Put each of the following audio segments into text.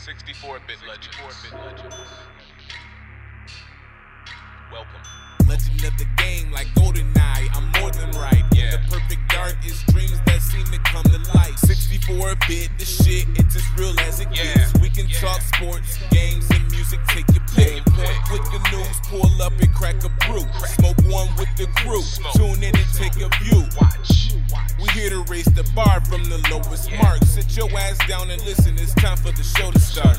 64-bit legends. Welcome. Legend of the game, like GoldenEye, I'm more than right. Yeah. The perfect dark is dreams that seem to come to life. 64 bit, the shit, it's as real as it Yeah. gets. We can Yeah. talk sports, games, and music, take your pick. Point with the news, pull up and crack a brew. Smoke one with the crew, Smoke. tune in and take a view. Watch. We here to raise the bar from the lowest mark. Sit your ass down and listen, it's time for the show to start.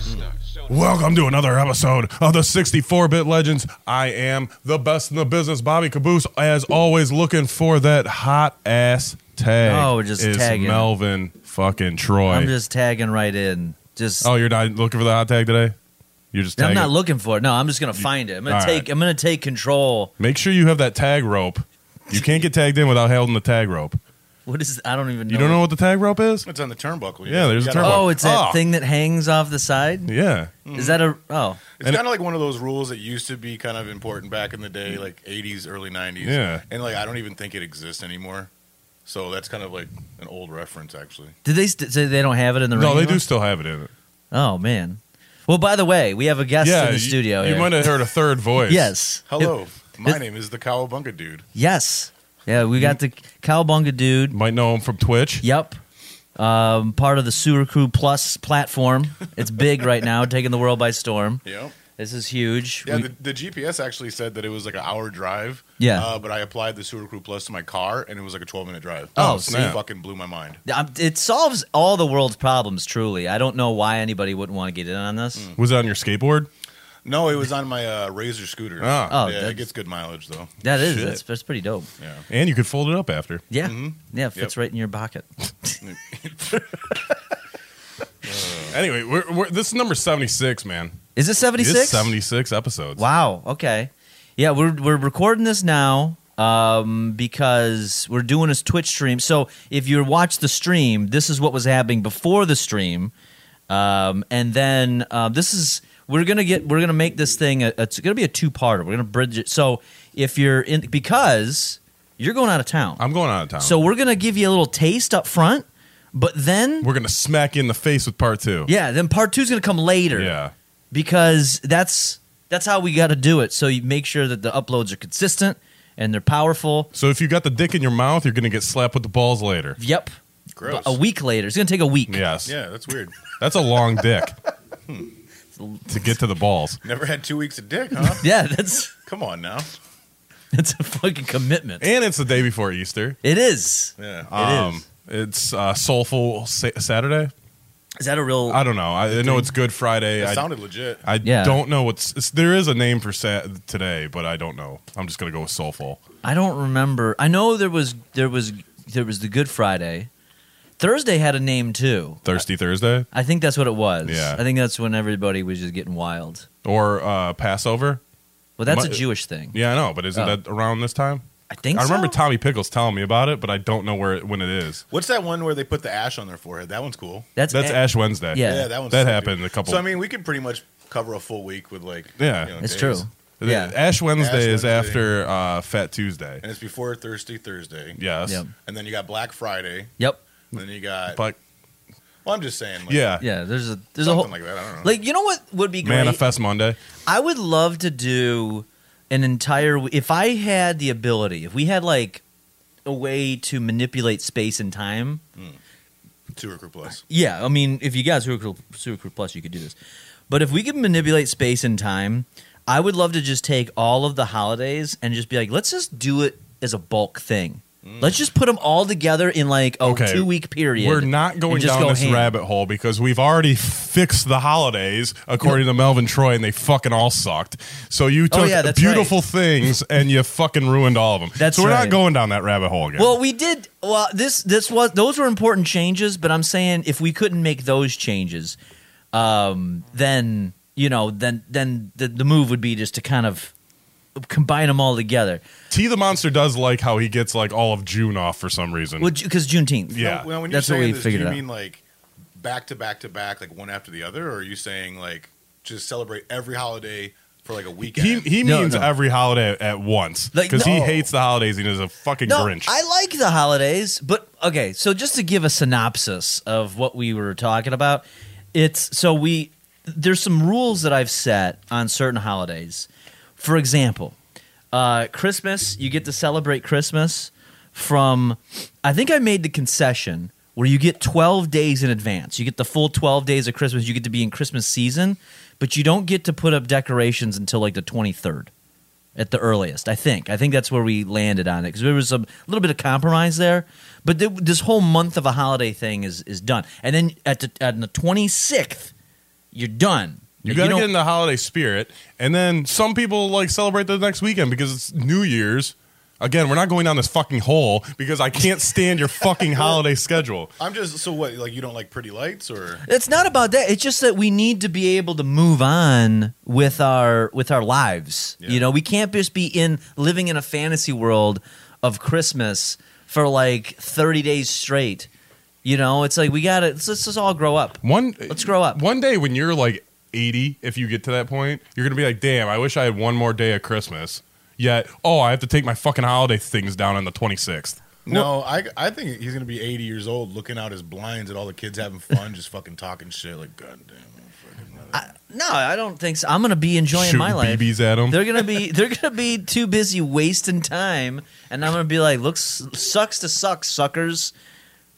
Welcome to another episode of the 64 bit legends. I am the best in the business, Bobby Caboose. As always, looking for that hot ass tag. Oh, just is tagging. Melvin fucking Troy. I'm just tagging right in. Just oh, you're not looking for the hot tag today? You're just I'm not looking for it. No, I'm just gonna find it. I'm gonna All take. right. I'm gonna take control. Make sure you have that tag rope. You can't get tagged in without holding the tag rope. What is? I don't even. know. You don't know what the tag rope is? It's on the turnbuckle. Yeah, there's a turnbuckle. Oh, it's that Oh. thing that hangs off the side. Yeah. Is that a? Oh, It's And- kind of like one of those rules that used to be kind of important back in the day, like 80s, early 90s. Yeah. And like I don't even think it exists anymore. So that's kind of like an old reference, actually. did they st- say they don't have it in the ring? No, they do anymore? still have it in it. Oh man. Well, by the way, we have a guest Yeah, in the you- studio. You, here. might have heard a third voice. Yes. Hello, my it- name is the Cowabunga Dude. Yes. Yeah, we got the Cowabunga dude. Might know him from Twitch. Yep. Um, part of the Sewer Crew Plus platform. It's big right now, taking the world by storm. Yeah. This is huge. Yeah, We- the, the GPS actually said that it was like an hour drive. Yeah. Uh, but I applied the Sewer Crew Plus to my car, and it was like a 12 minute drive. Oh, so snap. it fucking blew my mind. It solves all the world's problems. Truly, I don't know why anybody wouldn't want to get in on this. Was it on your skateboard? No, it was on my uh, Razor scooter. Ah. Oh, yeah, that's- it gets good mileage though. That is Shit. that's, that's pretty dope. Yeah. And you could fold it up after. Yeah, Mhm. yeah, it fits Yep. right in your pocket. Anyway, we're, we're, this is number 76, man. Is it seventy It's six? 76 episodes. Wow. Okay. Yeah, we're we're recording this now um, because we're doing this Twitch stream. So if you watch the stream, this is what was happening before the stream, um, and then uh, this is we're gonna get we're gonna make this thing. A, it's gonna be a two parter. We're gonna bridge it. So if you're in because you're going out of town, I'm going out of town. so we're gonna give you a little taste up front, but then we're going to smack you in the face with part two. yeah, then part two's gonna come later Yeah. because that's that's how we got to do it. So you make sure that the uploads are consistent and they're powerful. So if you got the dick in your mouth, you're going to get slapped with the balls later. Yep. Gross. A week later, it's gonna take a week. Yes. Yeah, that's weird. That's a long dick hmm. To get to the balls. Never had two weeks of dick, huh? Yeah, that's Come on now. that's a fucking commitment. And it's the day before Easter. It is. Yeah. Um, is. It's uh, Soulful sa- Saturday. Is that a real? I don't know. I, I know it's Good Friday. It I, sounded legit. I Yeah. don't know what's. It's, there is a name for sa- today, but I don't know. I'm just going to go with Soulful. I don't remember. I know there was there was there was the Good Friday. Thursday had a name too. Thirsty Thursday I think that's what it was. Yeah. I think that's when everybody was just getting wild. or uh, Passover. Well, that's a Jewish thing. Yeah, I know, but isn't Oh. that around this time? I think. I remember so? Tommy Pickles telling me about it, but I don't know where it, when it is. What's that one where they put the ash on their forehead? That one's cool. That's That's a- Ash Wednesday. Yeah. Yeah, that one's That sick, happened dude. a couple- So I mean, we could pretty much cover a full week with like. Yeah. you know, It's days. true. The- Yeah. Ash Wednesday Ash is Wednesday. after uh, Fat Tuesday. and it's before Thirsty Thursday. Yes. Yep. And then you got Black Friday. Yep. And then you got. But well, I'm just saying. Like, yeah, Yeah. There's a there's a Something whole like that. I don't know. like you know what would be great. Manifest Monday. I would love to do an entire. If I had the ability, if we had like a way to manipulate space and time. Hmm. Sewer Crew Plus. Yeah, I mean, if you got Sewer Crew, Sewer Crew Plus, you could do this. But if we could manipulate space and time, I would love to just take all of the holidays and just be like, let's just do it as a bulk thing. Let's just put them all together in like a Okay. two week period. We're not and going just down go this ham. rabbit hole because we've already fixed the holidays according to Melvin Troy, and they fucking all sucked. So you Oh, took yeah, that's beautiful things and you fucking ruined all of them. That's so we're right. not going down that rabbit hole again. Well, we did. Well, this this was those were important changes, but I'm saying if we couldn't make those changes, um, then you know, then then the, the move would be just to kind of combine them all together. T the monster does like how he gets like all of June off for some reason. Well, Because Juneteenth. Yeah. Well, when you're That's what saying we this, figured do you out. mean like back to back to back, like one after the other, or are you saying like just celebrate every holiday for like a weekend? he he No, means no. every holiday at once Like, because he no. hates the holidays. He is a fucking No, Grinch. I like the holidays, but okay. So just to give a synopsis of what we were talking about, it's so we there's some rules that I've set on certain holidays. For example, uh, Christmas, you get to celebrate Christmas from, I think I made the concession where you get 12 days in advance. You get the full 12 days of Christmas. You get to be in Christmas season, but you don't get to put up decorations until like the 23rd at the earliest. I think. I think that's where we landed on it because there was a little bit of compromise there. But th- this whole month of a holiday thing is is done, and then at the at the 26th, you're done. You got to get in the holiday spirit, and then some people like celebrate the next weekend because it's New Year's. Again, we're not going down this fucking hole because I can't stand your fucking holiday schedule. I'm just so what? Like you don't like pretty lights or? It's not about that. It's just that we need to be able to move on with our with our lives. Yeah. You know, we can't just be in living in a fantasy world of Christmas for like 30 days straight. You know, it's like we got to let's, let's just all grow up. One, Let's grow up. One day when you're like 80, if you get to that point, you're gonna be like, "Damn, I wish I had one more day of Christmas." Yet, oh, I have to take my fucking holiday things down on the 26th. No, I I think he's gonna be 80 years old, looking out his blinds at all the kids having fun, just fucking talking shit. Like, goddamn, I'm fucking. No, I don't think so. I'm going to be enjoying Shooting my life. BBs at 'em. They're gonna be they're gonna be too busy wasting time, and I'm gonna be like, looks sucks to suck, suckers,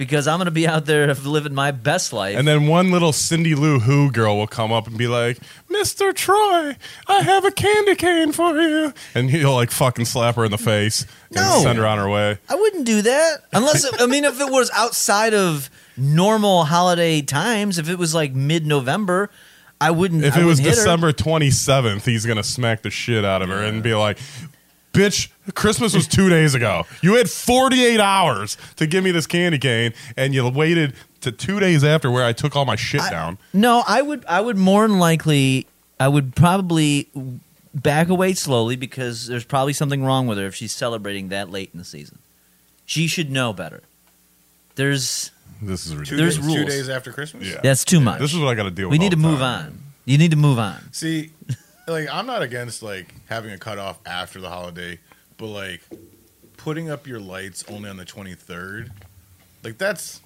because I'm gonna be out there living my best life. And then one little Cindy Lou Who girl will come up and be like, Mr. Troy, I have a candy cane for you. And he'll like fucking slap her in the face and No. send her on her way. I wouldn't do that unless I mean if it was outside of normal holiday times. If it was like mid November, I wouldn't. If I it was wouldn't. December 27th, he's going to smack the shit out of her and be like, Bitch, Christmas was two days ago. You had 48 hours to give me this candy cane, and you waited to two days after where I took all my shit down. No, I would. I would more than likely. I would probably back away slowly because there's probably something wrong with her if she's celebrating that late in the season. She should know better. There's This is Two ridiculous. There's days, Two days after Christmas. Yeah. that's too much. This is what I got to deal with. we need all to the move time. on. You need to move on. See, like I'm not against like having a cutoff after the holiday, but like putting up your lights only on the 23rd, like that's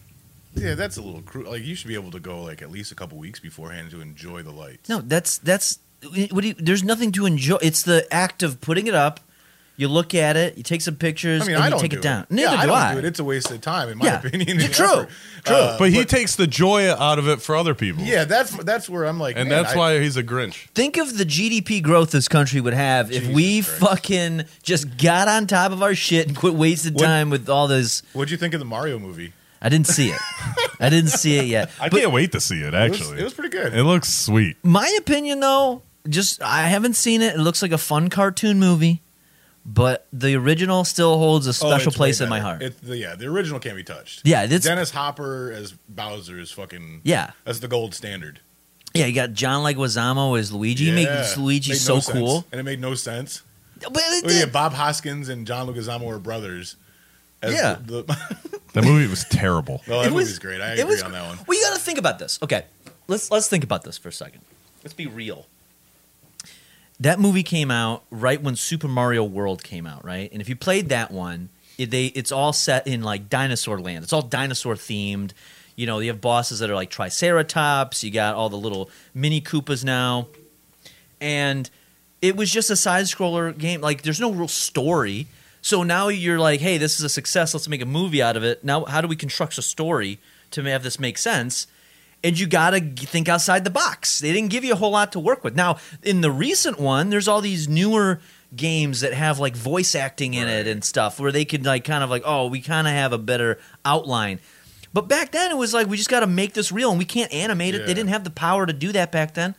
yeah, that's a little cruel. Like you should be able to go like at least a couple weeks beforehand to enjoy the lights. No, that's that's. Eh, what do you, there's nothing to enjoy. It's the act of putting it up. You look at it. You take some pictures. I mean, and I you don't take do it down. It. Neither yeah, I do don't I. do it. It's a waste of time, in my Yeah. opinion. Yeah, true. effort. True. Uh, But he takes the joy out of it for other people. yeah, that's that's where I'm like, And man, that's I- why he's a Grinch. Think of the GDP growth this country would have if we Christ. fucking just got on top of our shit and quit wasting What- time with all this. What'd you think of the Mario movie? I didn't see it. I didn't see it yet. I But can't wait to see it, It was, actually. it was pretty good. It looks sweet. my opinion, though, just I haven't seen it. It looks like a fun cartoon movie, but the original still holds a Oh, special it's place in my heart. It, the, yeah, the original can't be touched. yeah, it's Dennis Hopper as Bowser is fucking. yeah, That's the gold standard. yeah. You got John Leguizamo as Luigi. He Yeah. makes Luigi Made so no sense. cool. and it made no sense. But it Oh, yeah. Bob Hoskins and John Leguizamo were brothers. as Yeah. the, the, That movie was terrible. well, that It was- movie's great. I agree was- on that one. Well, you got to think about this. Okay, let's let's think about this for a second. Let's be real. That movie came out right when Super Mario World came out, right? And if you played that one, it, they it's all set in like dinosaur land. It's all dinosaur themed. You know, you have bosses that are like Triceratops. You got all the little mini Koopas now, and it was just a side scroller game. Like, there's no real story. So now you're like, hey, this is a success. Let's make a movie out of it. Now, how do we construct a story to have this make sense? And you got to think outside the box. They didn't give you a whole lot to work with. Now, in the recent one, there's all these newer games that have like voice acting in it and stuff where they could like kind of like, oh, we kind of have a better outline. But back then, it was like, we just got to make this real and we can't animate it. They didn't have the power to do that back then.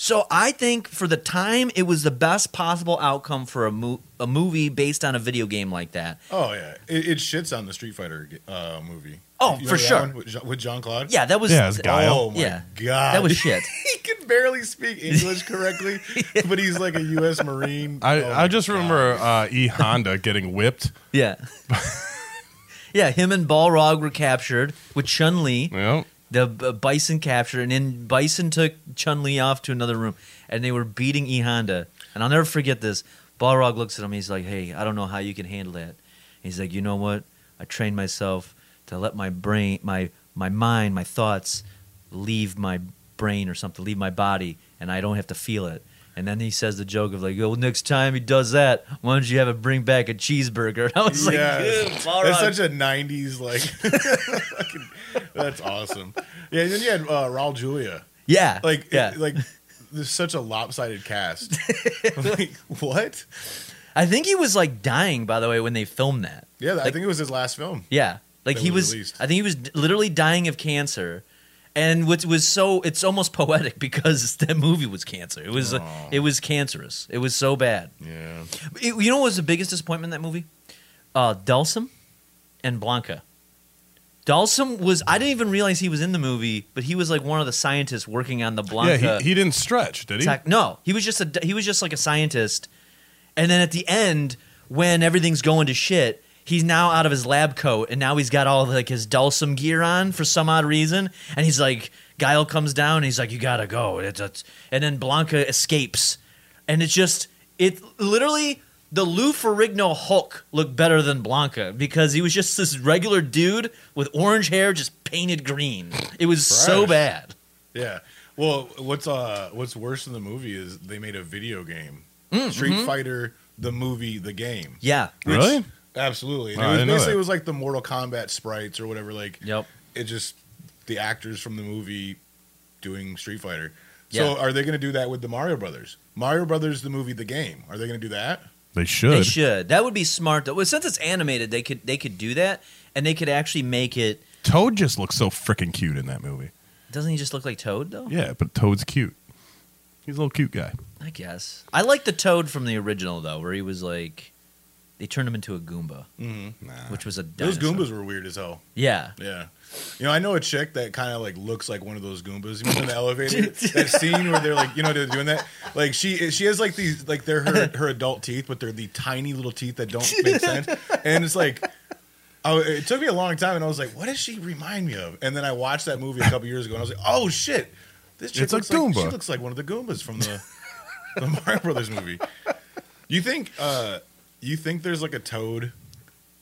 So I think for the time, it was the best possible outcome for a, mo- a movie based on a video game like that. Oh yeah, it, it shits on the Street Fighter uh, movie. Oh, You for sure. one with, Jean- John Claude. Yeah, that was Yeah, it's Guile. Oh my Yeah. god, That was shit. he can barely speak English correctly, but he's like a U.S. Marine. I, Oh I just God. remember uh, E Honda getting whipped. Yeah. yeah, him and Balrog were captured with Chun Li. Yep. The Bison captured, and then Bison took Chun Li off to another room, and they were beating E Honda. And I'll never forget this. Balrog looks at him. He's like, "Hey, I don't know how you can handle that." He's like, "You know what? I trained myself to let my brain, my my mind, my thoughts leave my brain or something leave my body, and I don't have to feel it. And then he says the joke of like, "Oh, next time he does that, why don't you have it bring back a cheeseburger?" And I was like, Yes. "Dude, all That's such a '90s like. fucking- that's awesome. Yeah, and then you had uh, Raul Julia. yeah, Like, yeah. it- like there's such a lopsided cast. like, what? I think he was like dying, by the way, when they filmed that. Yeah, I think it was his last film. Yeah, like he was was. released. I think he was literally dying of cancer, and what was so it's almost poetic because that movie was cancer. It was Oh. it was cancerous. It was so bad. Yeah. It- you know what was the biggest disappointment in that movie? Uh, Dhalsim and Blanka. Dhalsim was I didn't even realize he was in the movie, but he was like one of the scientists working on the Blanka. yeah, he, he didn't stretch, did he? No, he was just a he was just like a scientist. And then at the end, when everything's going to shit, he's now out of his lab coat and now he's got all like his Dhalsim gear on for some odd reason. And he's like, Guile comes down and he's like, "You gotta go." It's, it's, and then Blanka escapes, and it's just it literally. The Lou Ferrigno Hulk looked better than Blanka because he was just this regular dude with orange hair just painted green. It was so bad. Yeah. Well, what's uh what's worse in the movie is they made a video game. Mm, Street mm-hmm. Fighter the movie the game. Yeah. really? Absolutely. And Oh, I it was didn't know basically that. it was like the Mortal Kombat sprites or whatever like Yep. it just the actors from the movie doing Street Fighter. Yeah. So are they going to do that with the Mario Brothers? Mario Brothers the movie the game. Are they going to do that? They should. They should. That would be smart. Though. Well, since it's animated, they could they could do that, and they could actually make it. Toad just looks so freaking cute in that movie. Doesn't he just look like Toad though? Yeah, but Toad's cute. He's a little cute guy. I guess. I like the Toad from the original though, where he was like, they turned him into a Goomba, Mm-hmm. Nah. which was a Those. Goombas were weird as hell. Yeah. Yeah. You know, I know a chick that kind of like looks like one of those Goombas. You know, in the elevator, that scene where they're like, you know, they're doing that. Like she, she has like these, like they're her, her adult teeth, but they're the tiny little teeth that don't make sense. And it's like, oh, it took me a long time, and I was like, what does she remind me of? And then I watched that movie a couple years ago, and I was like, oh shit, this chick It's a looks like she looks like one of the Goombas from the the Mario Brothers movie. You think, uh, you think there's like a Toad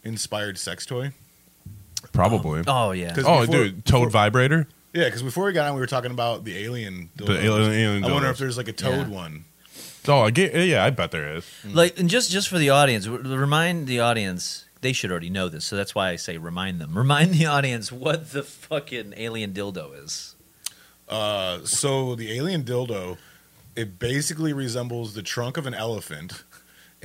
inspired sex toy? Probably. Oh yeah. 'Cause oh, before- dude, Toad before- vibrator. Yeah, because before we got on, we were talking about the alien. The dildos. alien, alien I wonder dildos. if there's like a toad Yeah. one. Oh, I get, yeah, I bet there is. Like, and just just for the audience, r- remind the audience. They should already know this, so that's why I say remind them. Remind the audience what the fucking alien dildo is. Uh, so the alien dildo, it basically resembles the trunk of an elephant,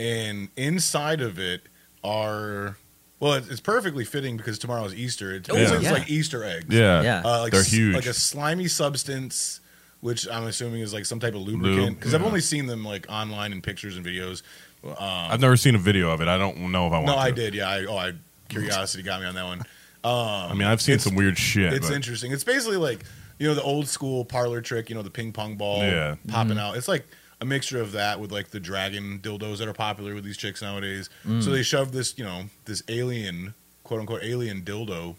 and inside of it are well, it's, it's perfectly fitting because tomorrow is Easter. It Oh, opens yeah. like Easter eggs. Yeah, Yeah. uh, like they're s- huge. like a slimy substance, which I'm assuming is like some type of Lube, lubricant. Because I've yeah. only seen them like online in pictures and videos. Um, I've never seen a video of it. I don't know if I want to. no, to. I did. Yeah, I, oh, I curiosity got me on that one. I mean, I've seen It's- some weird shit. It's but- interesting. It's basically like you know the old school parlor trick. You know the ping pong ball Yeah. popping out. It's like a mixture of that with like the dragon dildos that are popular with these chicks nowadays. Mm. So they shove this you know this alien quote unquote alien dildo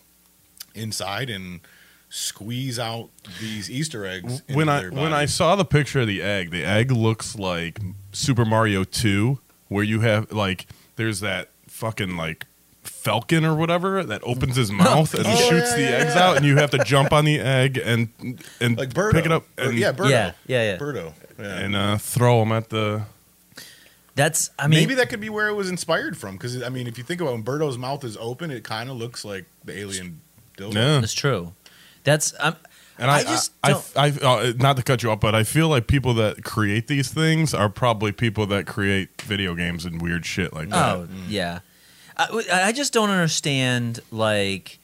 inside and squeeze out these Easter eggs. when I when I saw the picture of the egg, the egg looks like Super Mario Two, where you have like there's that fucking like falcon or whatever that opens his mouth and he Oh, shoots yeah, the yeah, eggs yeah. out, and you have to jump on the egg and and like Birdo. pick it up Or- and yeah, Birdo. Yeah, yeah, yeah. Birdo. Yeah. and uh, throw them at the. That's. I mean, Maybe that could be where it was inspired from. Because I mean, if you think about when Birdo's mouth is open, it kind of looks like the alien dildo. Yeah. that's true. That's. I'm, And I, I just I, don't- I, I- uh, not to cut you off, but I feel like people that create these things are probably people that create video games and weird shit like that. Oh yeah, I, I just don't understand like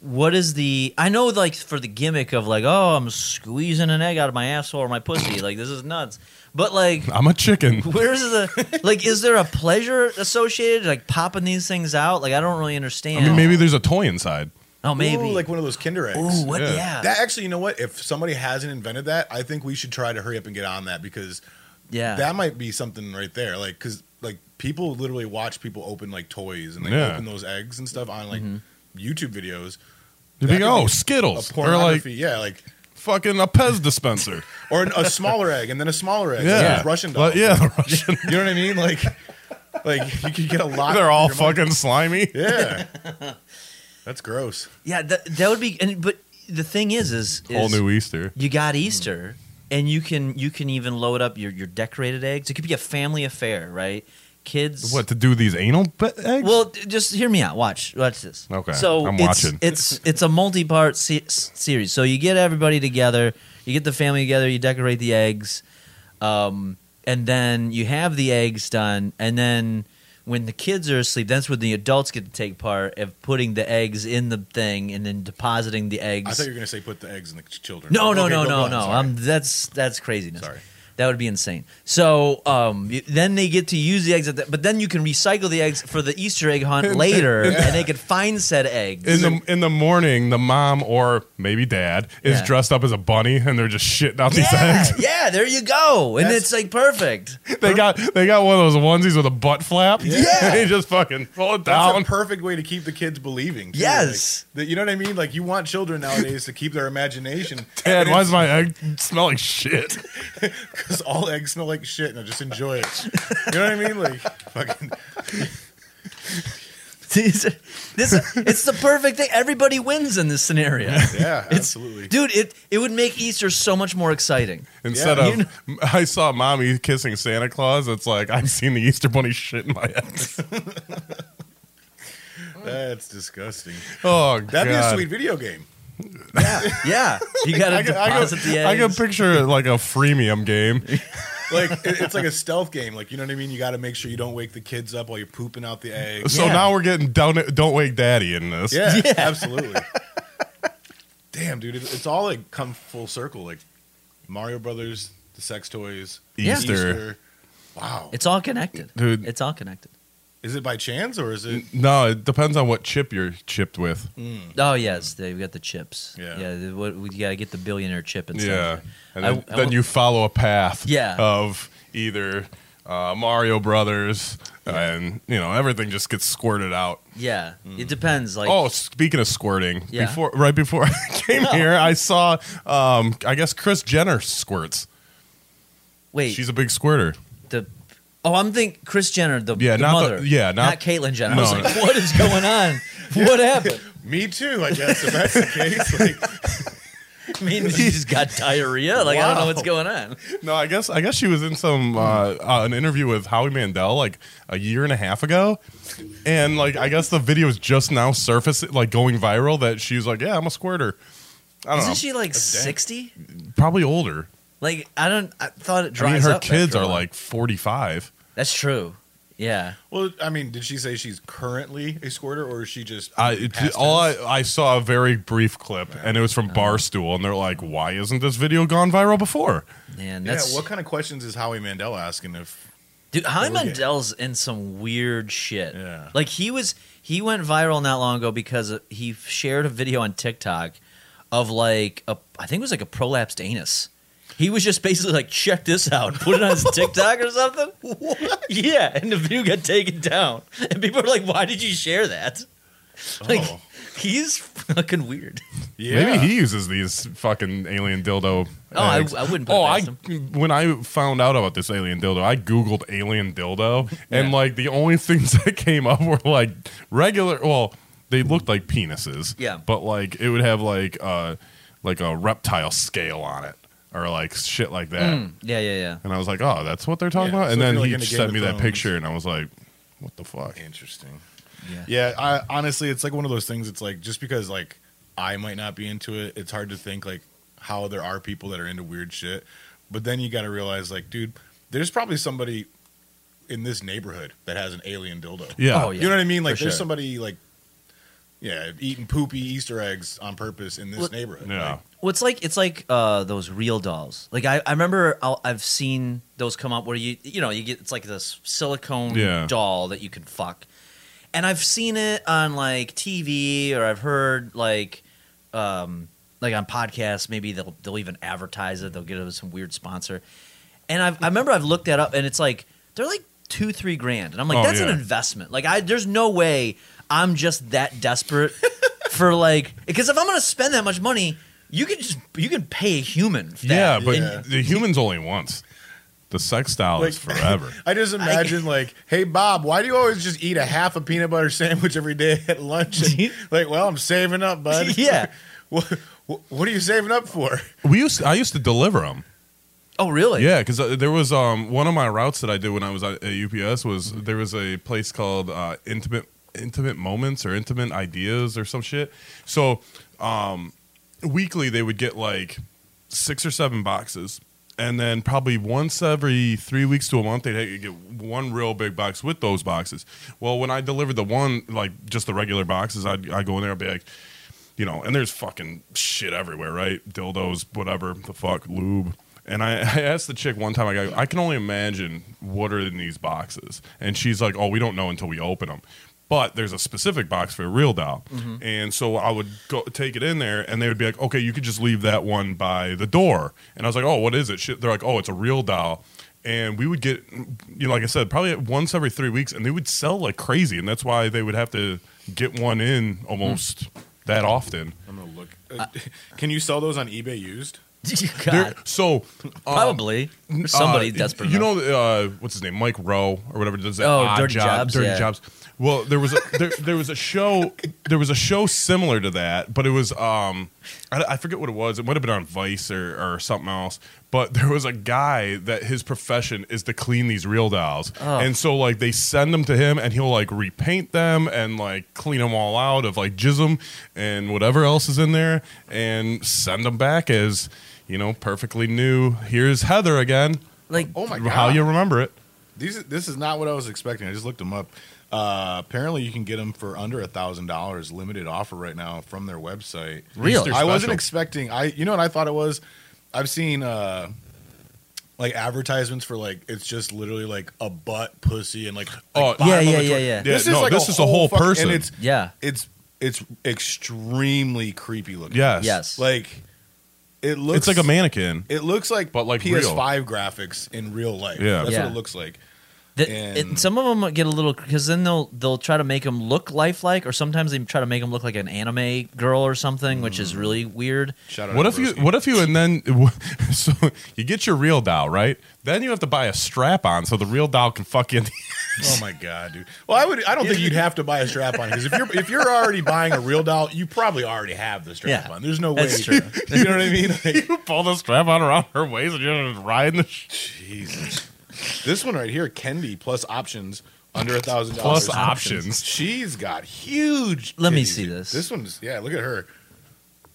what is the I know like for the gimmick of like oh I'm squeezing an egg out of my asshole or my pussy like this is nuts, but like I'm a chicken. where's the like is there a pleasure associated like popping these things out like I don't really I understand. mean, maybe there's a toy inside. oh maybe Ooh, like one of those Kinder eggs. Ooh, what Yeah. yeah That actually, you know what? If somebody hasn't invented that, I think we should try to hurry up and get on that because yeah that might be something right there. Like, because like people literally watch people open like toys and they Yeah. open those eggs and stuff on like mm-hmm. YouTube videos. You'd That be could oh be Skittles A or like pornography, yeah, like fucking a Pez dispenser. or an- a smaller egg and then a smaller egg. yeah, like those Russian dolls. But yeah, Russian. you know what I mean? Like, like you could get a lot. They're all for your money. fucking slimy. Yeah, that's gross. Yeah, that, that would be. And but the thing is, is, Whole is new Easter. you got Easter, and you can you can even load up your your decorated eggs. It could be a family affair, right? Kids. What to do these anal be- eggs? Well, d- just hear me out. Watch, watch this. Okay, so I'm it's, watching. It's it's a multi-part se- series. So you get everybody together, you get the family together, you decorate the eggs, um, and then you have the eggs done, and then when the kids are asleep, that's when the adults get to take part of putting the eggs in the thing and then depositing the eggs. I thought you were gonna say put the eggs in the children. No, no, Okay, no, go no, no. sorry. Um, that's that's craziness. Sorry. That would be insane. So um, then they get to use the eggs, at the, but then you can recycle the eggs for the Easter egg hunt later, and they can find said eggs. in the in the morning, the mom or maybe dad is Yeah. dressed up as a bunny, and they're just shitting out these eggs. yeah, there you go, and That's- it's like perfect. They got they got one of those onesies with a butt flap. Yeah. they just fucking pull it That's down. a perfect way to keep the kids believing. too. Yes. Like, that- you know what I mean? Like you want children nowadays to keep their imagination. Dad, why does my egg smell like shit? Because all eggs smell like shit, and I just enjoy it. You know what I mean? Like fucking. this, it's the perfect thing. Everybody wins in this scenario. Yeah, It's- absolutely. dude. It it would make Easter so much more exciting. Instead Yeah. of You I saw mommy kissing Santa Claus, it's like I've seen the Easter bunny shit in my eggs. That's disgusting. Oh That'd god. be a sweet video game. Yeah, yeah. You got to I can, I, can, the eggs. I can picture like a freemium game. Like it- it's like a stealth game. Like you know what I mean? You got to make sure you don't wake the kids up while you're pooping out the eggs. So Yeah. now we're getting don't don't wake daddy in this. Yeah, Yeah. absolutely. Damn, dude, it, it's all like come full circle. Like Mario Brothers, the sex toys, Yeah. Easter. Wow, It's all connected, Dude. It's all connected. Is it by chance or is it? No, it depends on what chip you're chipped with. Oh yes, they've got the chips. Yeah. yeah. the- What we got to get the billionaire chip inside. Yeah, and then, I then will- you follow a path. Yeah. of either uh, Mario Brothers and you know everything just gets squirted out. Yeah, it depends. Like, oh, speaking of squirting, Yeah. before right before I came here, I saw um, I guess Kris Jenner squirts. wait, She's a big squirter. The. Oh, I'm thinking Kris Jenner, the, Yeah, the not the- mother. yeah, not- Caitlyn Jenner. I was No. like, what is going on? what happened? Me too. I guess if that's the case, like, I mean, she just got diarrhea. Like, I don't know what's going on. No, I guess I guess she was in some uh, uh, an interview with Howie Mandel like a year and a half ago, and like I guess the video is just now surfacing, like going viral. That she's like, yeah, I'm a squirter. I don't Isn't know, she like sixty? probably older. Like, I don't. I thought it I dries mean, her up kids after a are while. like 45. That's true. Yeah. well, I mean, did she say she's currently a squirter or is she just? I it, past all I, tense? I saw a very brief clip, and it was from uh-huh. Barstool, and they're like, "Why isn't this video gone viral before?" Man, yeah. that's What kind of questions is Howie Mandel asking? If Dude, Howie We're getting- Mandel's in some weird shit. Yeah. Like he was, he went viral not long ago because he shared a video on TikTok of like a, I think it was like a prolapsed anus. He was just basically like, check this out, put it on his TikTok or something. What? Yeah, and the video got taken down, and people are like, "Why did you share that?" Like, Oh. he's fucking weird. yeah, Maybe he uses these fucking alien dildo. Oh, I- eggs. I wouldn't put it oh, past I when I found out about this alien dildo, I googled alien dildo, and Yeah. like the only things that came up were like regular. Well, they looked like penises. Yeah. but like it would have like uh like a reptile scale on it or like shit like that. Mm, yeah, yeah, yeah. And I was like, oh, that's what they're talking Yeah, about. And if then you're, like, he sent me that Thrones- picture, and I was like, what the fuck? Interesting. Yeah. Yeah, I honestly, it's like one of those things. It's like just because like I might not be into it, it's hard to think like how there are people that are into weird shit. But then you got to realize, like, dude, there's probably somebody in this neighborhood that has an alien dildo. Yeah. Oh, yeah. You know what I mean? Like, for there's sure. somebody like, yeah, eating poopy Easter eggs on purpose in this Well- neighborhood. Yeah. Like, Well, it's like it's like uh, those real dolls. Like I, I remember I'll, I've seen those come up where you you know you get it's like this silicone Yeah. doll that you can fuck, and I've seen it on like TV or I've heard like um, like on podcasts. Maybe they'll they'll even advertise it. They'll get it with some weird sponsor, and I've, I remember I've looked that up and it's like they're like two three grand, and I'm like Oh, that's an investment. Like I there's no way I'm just that desperate for like because if I'm gonna spend that much money, you can just you can pay a human. for Yeah, that. but Yeah. the humans only once. The sex style is forever. I just imagine like, hey Bob, why do you always just eat a half a peanut butter sandwich every day at lunch? And, like, well, I'm saving up, bud. Yeah. what, What are you saving up for? We used I used to deliver them. Oh, really? Yeah, because there was um one of my routes that I did when I was at at UPS was there was a place called uh, Intimate Intimate Moments or Intimate Ideas or some shit. So um, weekly they would get like six or seven boxes, and then probably once every three weeks to a month they'd get one real big box with those boxes. Well, when I delivered the one like just the regular boxes, I'd I go in there and be like. You know, and there's fucking shit everywhere, right? Dildos, whatever the fuck, lube. And I, I asked the chick one time, I go, I can only imagine what are in these boxes. And she's like, Oh, we don't know until we open them. But there's a specific box for a real doll. And so I would go take it in there and they would be like, Okay, you could just leave that one by the door. And I was like, Oh, what is it? Shit. They're like, Oh, it's a real doll. And we would get, you know, like I said, probably once every three weeks, and they would sell like crazy. And that's why they would have to get one in almost that often. I'm gonna look. Uh, can you sell those on eBay used? There- God, so um, probably There's somebody uh, desperate. You know, uh, what's his name, Mike Rowe or whatever does that. Oh, odd Dirty job, Jobs, Dirty yeah. jobs. Well, there was a there, there was a show there was a show similar to that, but it was um I, I forget what it was. It might have been on Vice or, or something else. But there was a guy that his profession is to clean these real dolls, Oh. and so like they send them to him, and he'll like repaint them and like clean them all out of like jism and whatever else is in there, and send them back as you know perfectly new. Here's Heather again. like Oh my god! How you remember it? These this is not what I was expecting. I just looked them up. Uh, apparently, you can get them for under a thousand dollars, limited offer right now from their website. Really? I wasn't expecting. I you know what I thought it was. I've seen uh, like advertisements for like it's just literally like a butt, pussy, and like, Oh, like bottom Yeah, of yeah, yeah, yeah. This Yeah, is no, like this a is a whole fucking- person. and it's yeah, it's it's extremely creepy looking. Yes. yes. like it looks It's like a mannequin. It looks like But, like, PS5 graphics in real life. Yeah. that's Yeah. what it looks like. The- And- it- some of them get a little because then they'll they'll try to make them look lifelike, or sometimes they try to make them look like an anime girl or something, which Mm. is really weird. Shout out What if you? Broski. What if you? And then, so you get your real doll, right? Then you have to buy a strap on so the real doll can fuck you. In the, Oh my god, dude. Well, I would. I don't think you'd have to buy a strap on because if you're if you're already buying a real doll, you probably already have the strap Yeah, on. There's no way. that's true. You know what I mean? Like, you pull the strap on around her waist and you're just riding the Jesus. This one right here, Kendi plus options under a thousand plus dollars. Plus options. She's got huge. Let me titties, see this. This one's yeah. Look at her.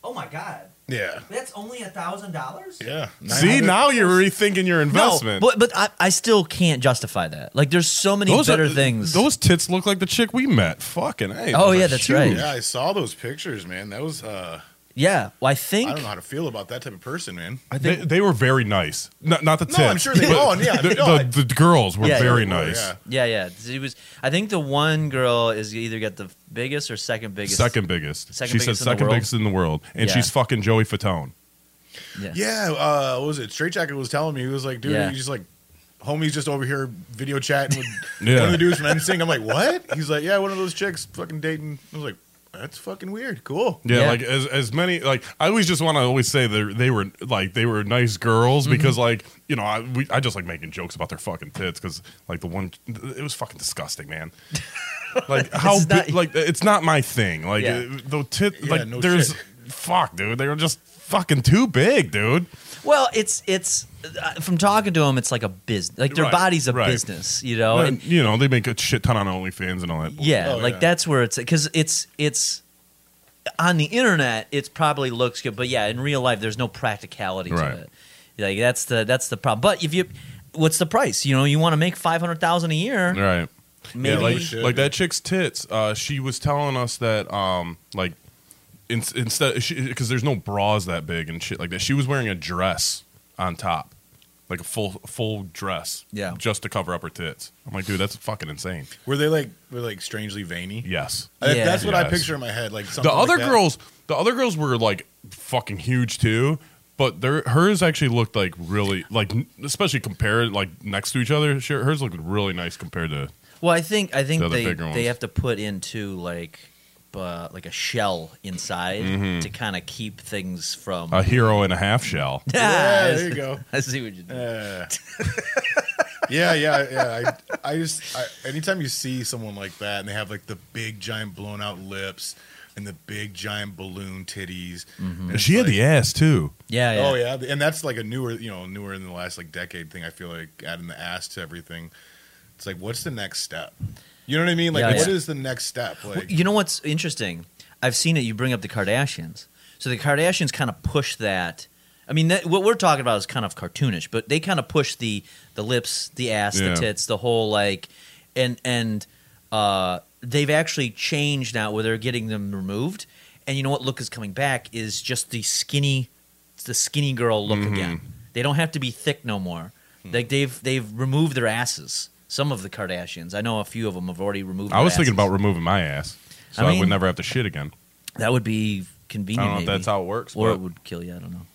Oh my god, Yeah, that's only a thousand dollars. yeah. See, now you're rethinking your investment. No, but but I, I still can't justify that. Like, there's so many better are- things. Those tits look like the chick we met. Fucking hey. Oh, those yeah, are that's huge. right. Yeah, I saw those pictures, man. That was. uh yeah, well, I think I don't know how to feel about that type of person, man. I They, think they were very nice. Not, not the tits. No, I'm sure they. but Oh, yeah. The, no, I- the, the girls were Yeah, very they were, nice. yeah. yeah, yeah. It was. I think the one girl is either got the biggest or second biggest. Second biggest. Second she said biggest in the second world? biggest in the world, and Yeah. she's fucking Joey Fatone. Yeah. Yeah, uh, what was it? Straight Jacket was telling me he was like, dude, Yeah. he's just like, homie's just over here video chatting with Yeah. one of the dudes from NSYNC. I'm like, what? He's like, yeah, one of those chicks fucking dating. I was like, that's fucking weird. Cool. Yeah, Yeah. like as as many like I always just want to always say that they were like they were nice girls Mm-hmm. because like you know I we, I just like making jokes about their fucking tits because like the one it was fucking disgusting man. Like how is not- big, like it's not my thing. Like Yeah. uh, the tit Yeah, like no there's shit. fuck dude they were just fucking too big dude. Well, it's it's from talking to them, it's like a business. Like their Right, body's a right. business, you know. And, And you know they make a shit ton on OnlyFans and all that. yeah, Oh, like yeah. that's where it's because it's it's on the internet. It probably looks good, but yeah, in real life, there's no practicality Right. to it. Like that's the that's the problem. But if you, what's the price? You know, you want to make five hundred thousand a year. Right. Maybe Yeah, like, Shit, like dude. that chick's tits. Uh, she was telling us that, um, like, in, instead, because there's no bras that big and shit like that. She was wearing a dress on top, like a full full dress, Yeah. just to cover up her tits. I'm like, dude, that's fucking insane. Were they like, were like strangely veiny? Yes. I- Yeah. That's what I Yes. picture in my head. Like The something like other that. girls, the other girls were like fucking huge too. But their hers actually looked like really like, especially compared like next to each other. She, hers looked really nice compared to Well, I think I think The other they bigger they have to put into like uh, like a shell inside Mm-hmm. to kind of keep things from. a hero and a half shell. Yeah, there you go. I see what you did. Uh, yeah, yeah, yeah. I, I just, I, anytime you see someone like that and they have like the big, giant, blown out lips, and the big giant balloon titties. Mm-hmm. And And it's she had like- the ass too. Yeah, yeah. Oh yeah, and that's like a newer, you know, newer in the last like decade thing. I feel like adding the ass to everything. It's like, what's the next step? You know what I mean? Like, Yeah, what yeah. is the next step? Well, Like, You know what's interesting? I've seen it. You bring up the Kardashians. So the Kardashians kind of push that. I mean, that, what we're talking about is kind of cartoonish, but they kind of push the the lips, the ass, Yeah. the tits, the whole like, and and uh, they've actually changed now where they're getting them removed. And you know what look is coming back is just the skinny, the skinny girl look Mhm. again. They don't have to be thick no more. Like they've they've removed their asses. Some of the Kardashians, I know a few of them have already removed. I their was thinking about removing my ass, so I I, would never have to shit again. That would be convenient. I convenient. don't know if that's how it works. or but it would kill you. I don't know.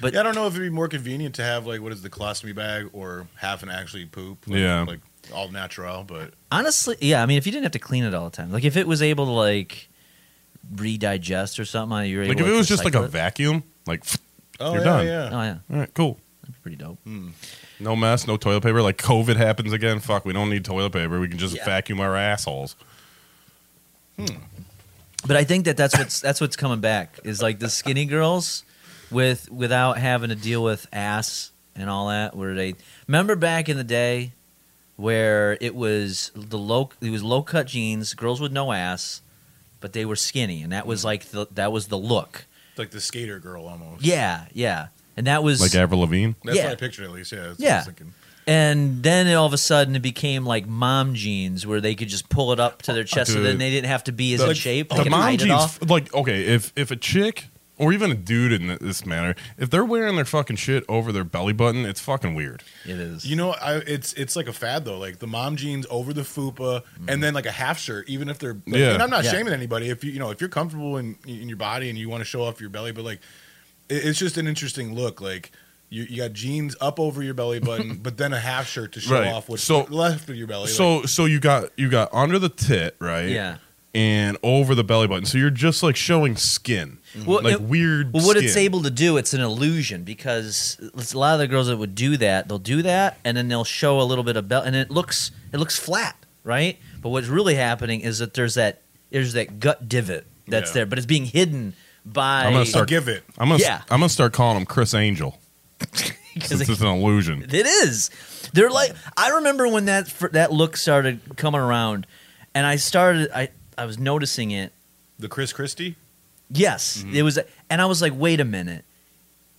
But yeah, I don't know if it'd be more convenient to have like what is the colostomy bag or half and actually poop. Like, Yeah. like all natural. But honestly, yeah. I mean, if you didn't have to clean it all the time, like if it was able to like redigest or something, you're able like if to it was just like a it. vacuum, like oh You're yeah, done. yeah. Oh yeah, all right, cool. that'd be pretty dope. Hmm. No mess, no toilet paper. Like COVID happens again. Fuck, we don't need toilet paper. We can just Yeah. vacuum our assholes. Hmm. But I think that that's what's that's what's coming back is like the skinny girls with without having to deal with ass and all that. Where they remember back in the day where it was the low it was low cut jeans, girls with no ass, but they were skinny, and that was hmm. like the, that was the look. It's like the skater girl almost. Yeah, yeah, and that was Like Avril Lavigne. That's Yeah. what I pictured at least. Yeah. That's Yeah. What I was thinking. And then all of a sudden it became like mom jeans where they could just pull it up to their chest so then they didn't have to be as The- in shape. They The could mom hide it jeans, off. like okay, if if a chick or even a dude in this manner, if they're wearing their fucking shit over their belly button, it's fucking weird. It is. You know, I, it's it's like a fad though. Like the mom jeans over the fupa, and then like a half shirt, even if they're. Like, Yeah. And I'm not Yeah. shaming anybody if you you know if you're comfortable in in your body and you want to show off your belly, but like it, it's just an interesting look. Like you, you got jeans up over your belly button, but then a half shirt to show Right. off what's So- left of your belly. So so you got you got under the tit, right? yeah. And over the belly button. So you're just like showing skin. Mm-hmm. Well, like it- weird Well, what skin. it's able to do, it's an illusion because a lot of the girls that would do that, they'll do that and then they'll show a little bit of belt, and it looks it looks flat, right? But what's really happening is that there's that there's that gut divot that's Yeah. there, but it's being hidden by I'm gonna I'll start- give it. I'm gonna Yeah. I'm gonna start calling him Criss Angel. because it's an illusion. It is. They're like I remember when that fir- that look started coming around, and I started I I was noticing it. The Chris Christie. Yes, Mm-hmm. it was, and I was like, wait a minute.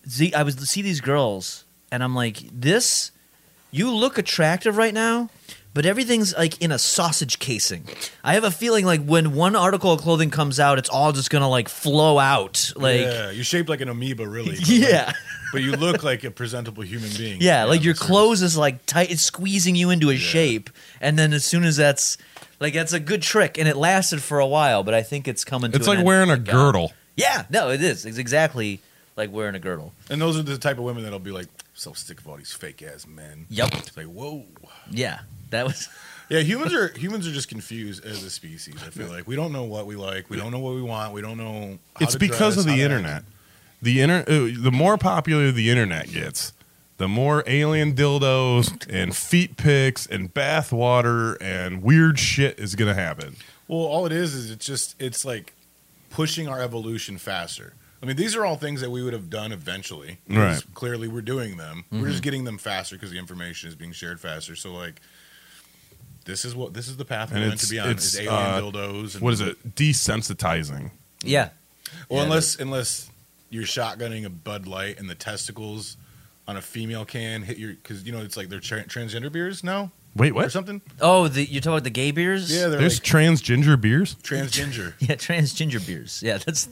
See, I was see these girls, and I'm like, this. You look attractive right now, but everything's like in a sausage casing. I have a feeling like when one article of clothing comes out, it's all just gonna like flow out. Like, yeah, you're shaped like an amoeba, really. but, like- yeah. but you look like a presentable human being. Yeah, like your that's- clothes is like tight, it's squeezing you into a shape, and then as soon as that's like that's a good trick, and it lasted for a while, but I think it's coming. to It's an like end. wearing a Like, girdle. Yeah, no, it is. It's exactly like wearing a girdle. And those are the type of women that'll be like, so sick of all these fake ass men. Yep. It's like, whoa. Yeah, that was. Yeah, humans are humans are just confused as a species. I feel like we don't know what we like, we don't know what we want, we don't know. How It's to because dress, of the internet. The inter- uh, the more popular the internet gets, the more alien dildos and feet pics and bath water and weird shit is gonna happen. Well, all it is is it's just it's like pushing our evolution faster. I mean, these are all things that we would have done eventually. 'cause Right. Clearly, we're doing them. We're just getting them faster because the information is being shared faster. So, like, this is what this is the path we're And meant it's- to be on. it's, Is alien uh, dildos. And, What is it? Desensitizing. Yeah, Well, Yeah, unless unless you're shotgunning a Bud Light and the testicles on a female can hit your because you know it's like they're tra- transgender beers now Wait, what? or something. Oh, the, you're talking about the gay beers? Yeah, they're There's like trans ginger beers. transgender. yeah, trans ginger beers. Yeah, that's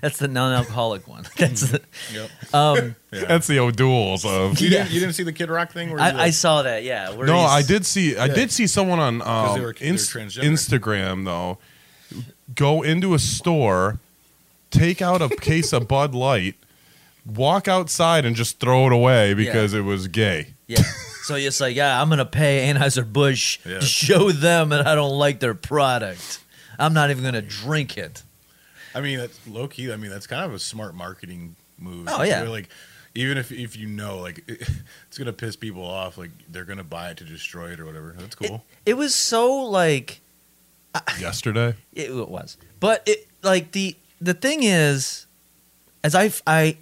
that's the non-alcoholic one. That's the, yep. um, Yeah. That's the O'Doul's of. you, Yeah. didn't, you didn't see the Kid Rock thing? Where he, I, I saw that. Yeah, where No, I did see. I Yeah. did see someone on um, they were- they were Inst- Instagram though go into a store, take out a case of Bud Light, walk outside, and just throw it away because it was gay. Yeah. So it's like, yeah, I'm gonna pay Anheuser Busch Yeah. to show them that I don't like their product. I'm not even gonna drink it. I mean, that's low key. I mean, that's kind of a smart marketing move. Oh, yeah. Where, like even if if you know like it's gonna piss people off, like they're gonna buy it to destroy it or whatever. That's cool. It was so like yesterday. It, it was, but it like the the thing is, as I I,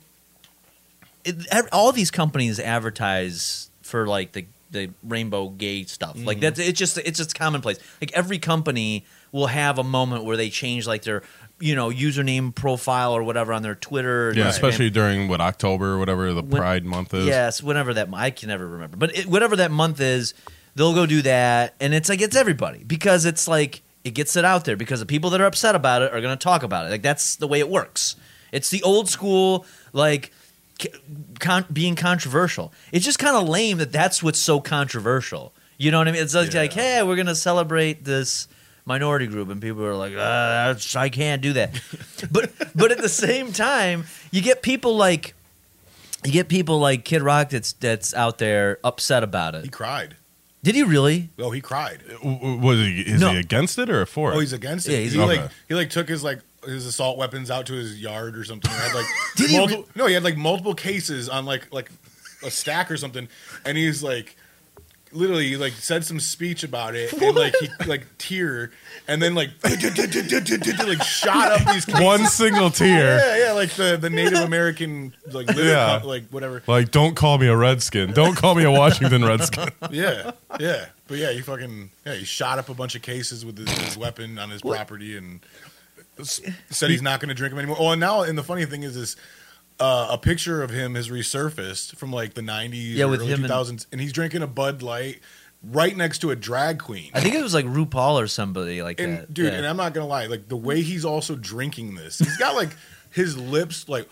it, all these companies advertise for like the the rainbow gay stuff. Mm-hmm. Like that's it's just it's just commonplace. Like every company will have a moment where they change like their you know username profile or whatever on their Twitter. Yeah, especially during what October or whatever the When- Pride month is. Yes, whatever that I can never remember, but it, whatever that month is, they'll go do that, and it's like it's everybody because it's like it gets it out there because the people that are upset about it are going to talk about it. Like that's the way it works. It's the old school like con- being controversial. It's just kind of lame that that's what's so controversial. You know what I mean? It's like, like hey, we're going to celebrate this minority group, and people are like, uh, I can't do that. but but at the same time, you get people like you get people like Kid Rock that's that's out there upset about it. He cried. Did he really? Oh, he cried. W- w- Was he is No. he against it or for it? Oh, he's against it. Yeah, he's he like okay. he like took his like his assault weapons out to his yard or something. He had like Did he multiple, no, he had like multiple cases on like like a stack or something, and he's like literally like said some speech about it and like he like tear and then like like shot up these cases. One single tear. Yeah, yeah, like the, the Native American like litter Yeah. co- like whatever. Like, don't call me a Redskin. Don't call me a Washington Redskin. Yeah, yeah, but yeah, he fucking yeah, he shot up a bunch of cases with his, his weapon on his property and s- said he's not going to drink them anymore. Oh, and now and the funny thing is, is uh, a picture of him has resurfaced from like the '90s, Yeah, or with early him and- 2000s, and, he's drinking a Bud Light right next to a drag queen. I think it was like RuPaul or somebody like And that. dude, Yeah. and I'm not gonna lie, like the way he's also drinking this, he's got like his lips like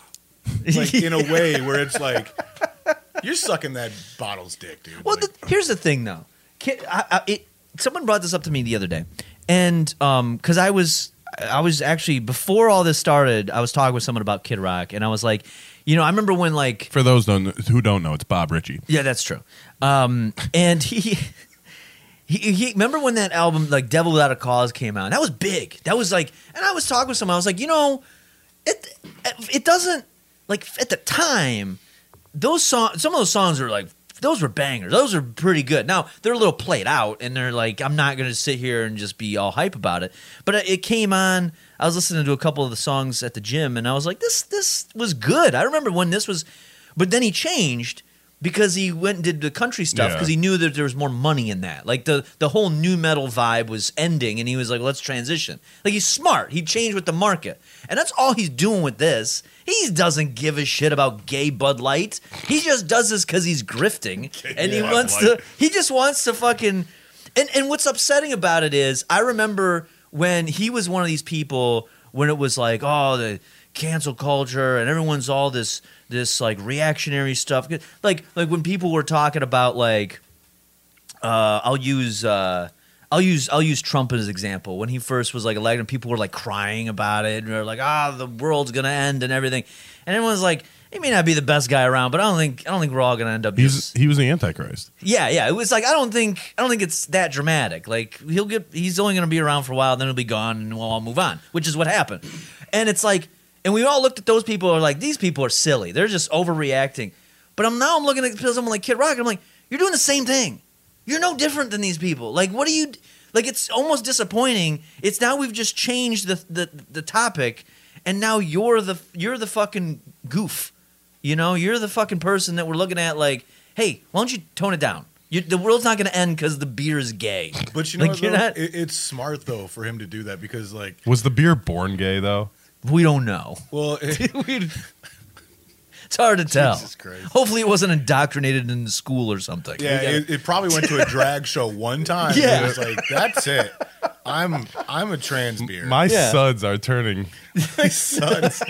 like in a way where it's like you're sucking that bottle's dick, dude. Well, Like, the, here's the thing, though. I, I, it, someone brought this up to me the other day, and um, because I was, I was actually before all this started, I was talking with someone about Kid Rock, and I was like, you know, I remember when like, For those don't, who don't know, it's Bob Ritchie. yeah, that's true, um, and he. He, he remember when that album like Devil Without a Cause came out. That was big. That was like, and I was talking with someone. I was like, you know, it it doesn't like at the time those songs. Some of those songs are like those were bangers. Those are pretty good. Now they're a little played out, and they're like I'm not going to sit here and just be all hype about it. But uh, it came on. I was listening to a couple of the songs at the gym, and I was like, this this was good. I remember when this was, but then he changed because he went and did the country stuff Yeah. because he knew that there was more money in that. Like the the whole nu metal vibe was ending, and he was like, let's transition. Like he's smart. He changed with the market, and that's all he's doing with this. He doesn't give a shit about gay Bud Light. He just does this because he's grifting, and he Bud wants Light. to. He just wants to fucking. And and what's upsetting about it is, I remember when he was one of these people when it was like, oh, the cancel culture and everyone's all this this like reactionary stuff. Like like when people were talking about like, uh, I'll use. Uh, I'll use I'll use Trump as an example. When he first was like elected, people were like crying about it, and they're like, "Ah, the world's gonna end and everything," and everyone's like, "He may not be the best guy around, but I don't think I don't think we're all gonna end up." He's just- he was the Antichrist. yeah, yeah. It was like I don't think I don't think it's that dramatic. Like he'll get he's only going to be around for a while, then he'll be gone, and we'll all move on, which is what happened. And it's like, and we all looked at those people and are like, these people are silly. They're just overreacting. But I'm now I'm looking at someone like Kid Rock, and I'm like, you're doing the same thing. You're no different than these people. Like, what are you? Like, it's almost disappointing. It's now we've just changed the the the topic, and now you're the you're the fucking goof. You know, you're the fucking person that we're looking at. Like, hey, why don't you tone it down? You, the world's not going to end because the beer is gay. but you know, Like, what, you're though? not- it, it's smart though for him to do that because like, Was the beer born gay though? We don't know. well, it, it's hard to tell. Jesus Christ. Hopefully, it wasn't indoctrinated in school or something. yeah, gotta- it, it probably went to a drag show one time. Yeah. and it was like that's it. I'm I'm a trans beer. My Yeah. suds are turning. my suds.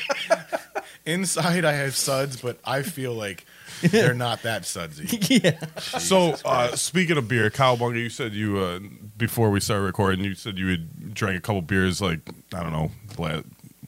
Inside, I have suds, but I feel like they're not that sudsy. yeah. So uh, speaking of beer, Cowabunga, you said you uh, before we started recording, you said you had drank a couple beers, like I don't know, la-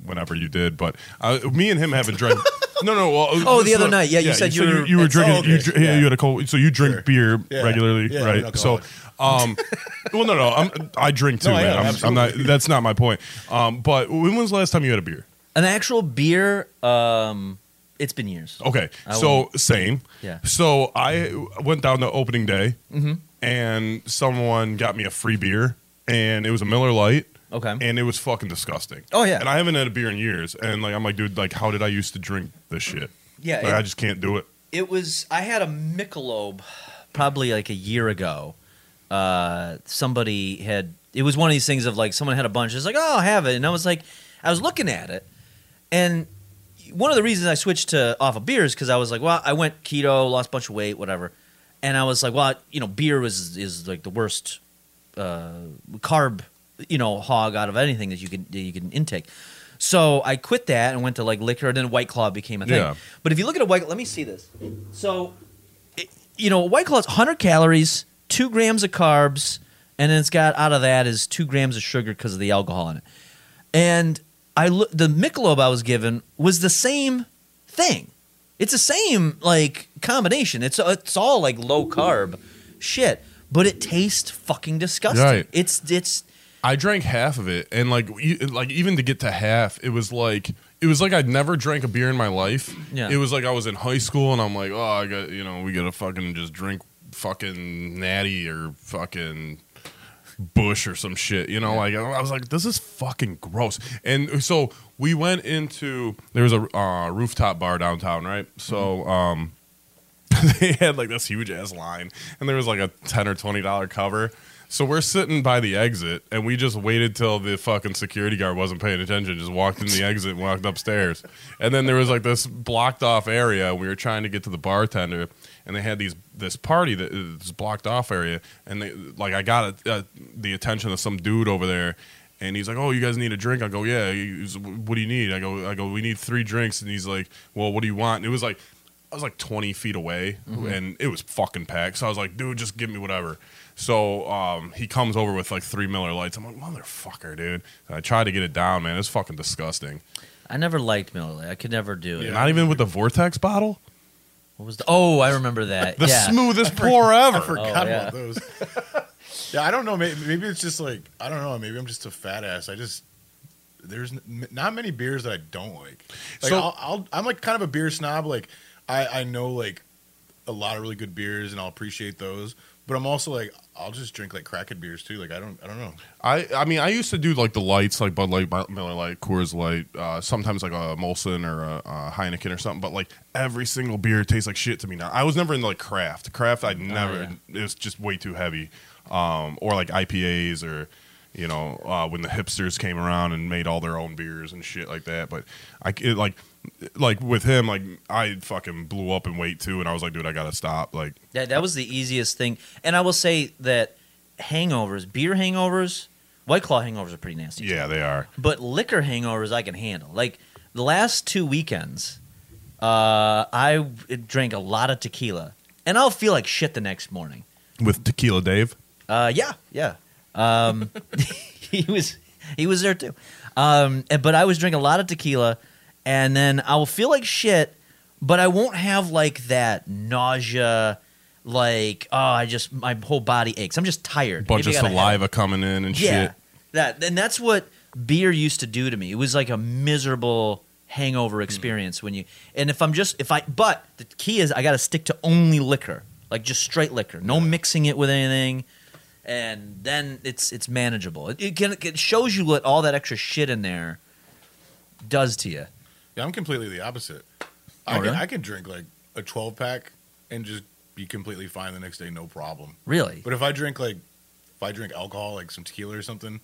whenever you did. But uh, me and him haven't drank. No, no. Well, Oh, the other night. Yeah, you said you were- you were drinking. oh, okay. you, dr- yeah, you had a cold, So you drink Sure. beer Yeah. regularly, Yeah, I'm an right? So, alcoholic. um, well, no, no. I'm, I drink too, No, I man. I'm, I'm not. absolutely. That's not my point. Um, but when was the last time you had a beer? An actual beer. Um, it's been years. Okay, I so same. Yeah. So I went down to opening day, and someone got me a free beer, and it was a Miller Lite. Okay. And it was fucking disgusting. Oh, yeah. And I haven't had a beer in years, and like I'm like, dude, like how did I used to drink this shit? Yeah, Like, it- I just can't do it. It was. I had a Michelob, probably like a year ago. Uh, somebody had. It was one of these things of like someone had a bunch. It's like, oh, I'll have it, and I was like, I was looking at it, and one of the reasons I switched to off of beer is because I was like, well, I went keto, lost a bunch of weight, whatever, and I was like, well, you know, beer was is like the worst uh, carb, you know, hog out of anything that you can that you can intake. So I quit that and went to like liquor, and then White Claw became a thing. Yeah. But if you look at a White, let me see this. So, it, you know, White Claw is 100 calories, two grams of carbs, and then it's got out of that is two grams of sugar because of the alcohol in it. And I look, the Michelob I was given was the same thing. It's the same like combination. It's it's all like low carb shit, but it tastes fucking disgusting. Right. It's it's I drank half of it, and like like even to get to half, it was like it was like I'd never drank a beer in my life. Yeah. It was like I was in high school, and I'm like, oh, I got you know, we gotta fucking just drink fucking natty or fucking Busch or some shit. You know, like I was like, this is fucking gross. And so we went into there was a uh, rooftop bar downtown, right? So um, they had like this huge ass line, and there was like a ten or twenty dollar cover. So we're sitting by the exit, and we just waited till the fucking security guard wasn't paying attention. Just walked in the exit and walked upstairs. And then there was like this blocked off area. We were trying to get to the bartender, and they had these this party that that is blocked off area. And they like I got uh, the attention of some dude over there. And he's like, "Oh, you guys need a drink?" I go, "Yeah." He's, "What do you need?" I go, "I go, we need three drinks." And he's like, "Well, what do you want?" And it was like, I was like 20 feet away and it was fucking packed. So I was like, dude, just give me whatever. So um, he comes over with like three Miller Lites. I'm like, motherfucker, dude. And I tried to get it down, man. It's fucking disgusting. I never liked Miller Lite. I could never do it. Not even with the Vortex bottle? What was the? Oh, I remember that. The yeah. smoothest pour ever. I forgot Oh, yeah. about those. yeah, I don't know. Maybe, maybe it's just like I don't know. Maybe I'm just a fat ass. I just there's n- not many beers that I don't like. Like So- I'll, I'll, I'm like kind of a beer snob. Like I, I know like a lot of really good beers, and I'll appreciate those. But I'm also like I'll just drink like Kraken beers too. Like I don't I don't know. I I mean I used to do like the lights like Bud Light, Miller Lite, Coors Light, uh, sometimes like a Molson or a, a Heineken or something. But like every single beer tastes like shit to me now. I was never in like craft. Craft I never. It was just way too heavy. Um, or like IPAs or you know uh, when the hipsters came around and made all their own beers and shit like that. But I it, like like with him like I fucking blew up in weight too, and I was like, dude, I gotta stop. Like That that was the easiest thing. And I will say that hangovers, beer hangovers, White Claw hangovers are pretty nasty. yeah, they are. But liquor hangovers I can handle. Like the last two weekends, uh, I drank a lot of tequila, and I'll feel like shit the next morning. With Tequila Dave. Uh, yeah, yeah. Um, he was he was there too. Um, but I was drinking a lot of tequila, and then I will feel like shit, but I won't have like that nausea. Like oh, I just my whole body aches. I'm just tired. Bunch Maybe of I got a saliva coming in and yeah, shit. that and that's what beer used to do to me. It was like a miserable hangover Hmm. experience when you. And if I'm just if I, but the key is I got to stick to only liquor, like just straight liquor, no mixing it with anything, and then it's it's manageable. It, it can it shows you what all that extra shit in there does to you. Yeah, I'm completely the opposite. Oh, I can really? I can drink like a 12 pack and just be completely fine the next day, no problem. Really, But if I drink like if I drink alcohol, like some tequila or something,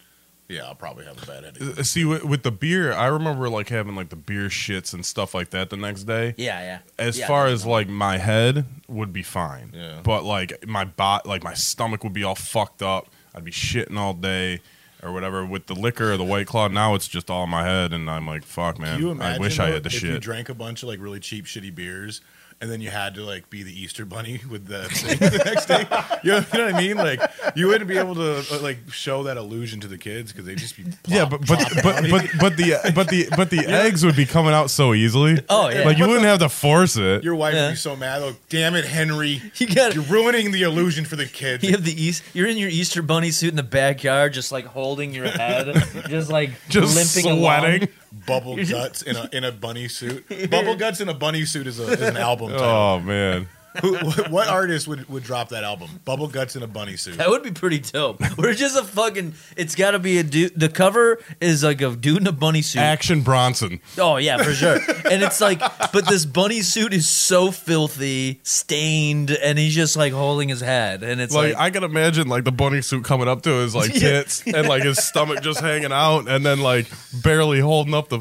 yeah, I'll probably have a bad headache. Uh, See, with, with the beer, I remember like having like the beer shits and stuff like that the next day. yeah, yeah. As Yeah, far as fine. like my head would be fine, Yeah. But like my bot, like my stomach would be all fucked up. I'd be shitting all day or whatever. With the liquor or the white claw, now it's just all in my head, and I'm like, fuck, man. Can you I wish I had the if you drank a bunch of like really cheap, shitty beers, and then you had to like be the Easter bunny with the thing the next day? You know, you know what I mean? Like you wouldn't be able to uh, like show that illusion to the kids because they'd just be yeah, plop- but but but but but the but the but the eggs would be coming out so easily. Oh, yeah. like you wouldn't have to force it. your wife Yeah. would be so mad. Like, damn it, Henry! You got- You're ruining the illusion for the kids. You have the East. You're in your Easter bunny suit in the backyard, just like holding your head, just like Just limping sweating. along. Bubble guts in a in a bunny suit. Bubble guts in a bunny suit is, a, is an album oh, title. Oh man, Who, what artist would, would drop that album? Bubble Guts in a bunny suit. That would be pretty dope. We're just a fucking. It's got to be a dude. The cover is like a dude in a bunny suit. Action Bronson. Oh yeah, for sure. and it's like, but this bunny suit is so filthy, stained, and he's just like holding his head, and it's Like, like, I can imagine like the bunny suit coming up to his like Yeah. tits and like his stomach just hanging out and then like barely holding up the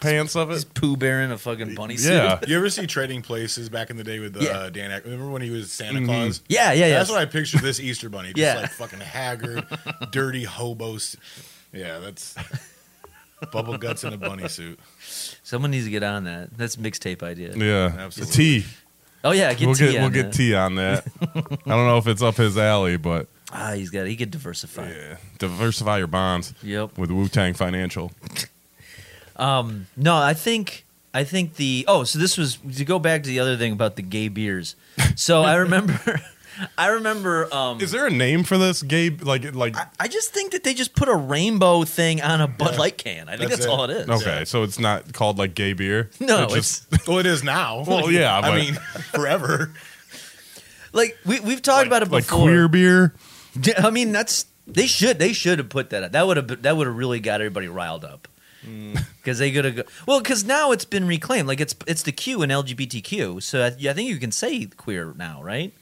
pants of it. Pooh Bear in a fucking bunny suit. Yeah. You ever see Trading Places back in the day with uh, Yeah. Dan? Ack- Remember when he was Santa Claus? yeah, yeah, yeah. That's what I picture this Easter bunny. Just Yeah. like fucking haggard, dirty hobos. Yeah, that's Bubble Guts in a bunny suit. Someone needs to get on that. That's mixtape idea. Yeah. Absolutely. T. Oh yeah, get we'll T get on we'll get that. T on that. I don't know if it's up his alley, but Ah, he's got. He could diversify. yeah. Diversify your bonds Yep. with Wu Tang Financial. Um, no, I think I think the oh, so this was to go back to the other thing about the gay beers. So I remember, I remember. Um, Is there a name for this? Gay like like I, I just think that they just put a rainbow thing on a Bud Yeah. Light can. I think That's that's, it. all it is. Okay, so it's not called like gay beer. No, It's just it's Well, it is now. Well, yeah, I mean, forever. like we we've talked about it like before. queer beer. I mean, that's they should they should have put that. Up. That would have that would have really got everybody riled up because they could have. Go, well, because now it's been reclaimed. Like it's it's the Q in LGBTQ. So I, I think you can say queer now, right?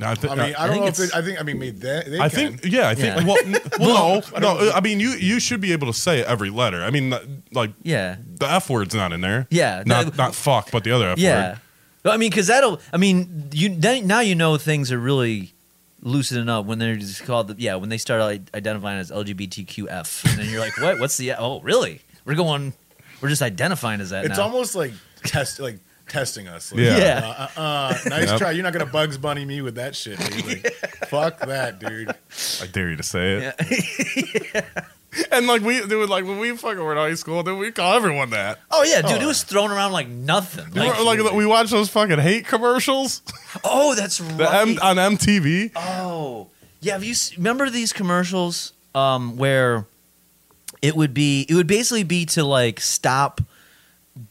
I, thi- I mean, I, I don't think know if it's- it, I think I mean maybe they, they I can. think yeah, I think Yeah. well, n- well no, no, I mean you you should be able to say every letter. I mean like Yeah, the F word's not in there. yeah, Not That- not fuck, but the other F yeah. word. Well, I mean, because that'll. I mean, you then, now you know things are really loosening up when they're just called. The, yeah, when they start i- identifying as LGBTQF, and then you're like, what? What's the? Oh, really? We're going. We're just identifying as that it's now. almost like test like testing us. Like, Yeah. Yeah. Uh, uh, uh, nice Yep. try. You're not gonna Bugs Bunny me with that shit. Dude. Like, Fuck that, dude. I dare you to say it. Yeah. And like we dude, like when we fucking were in high school, then we call everyone that. Oh yeah, dude, Oh. it was thrown around like nothing. You Like, remember, like we watched those fucking hate commercials oh, that's right. M- on MTV. oh, yeah. Have you s- remember these commercials um, where it would be? It would basically be to like stop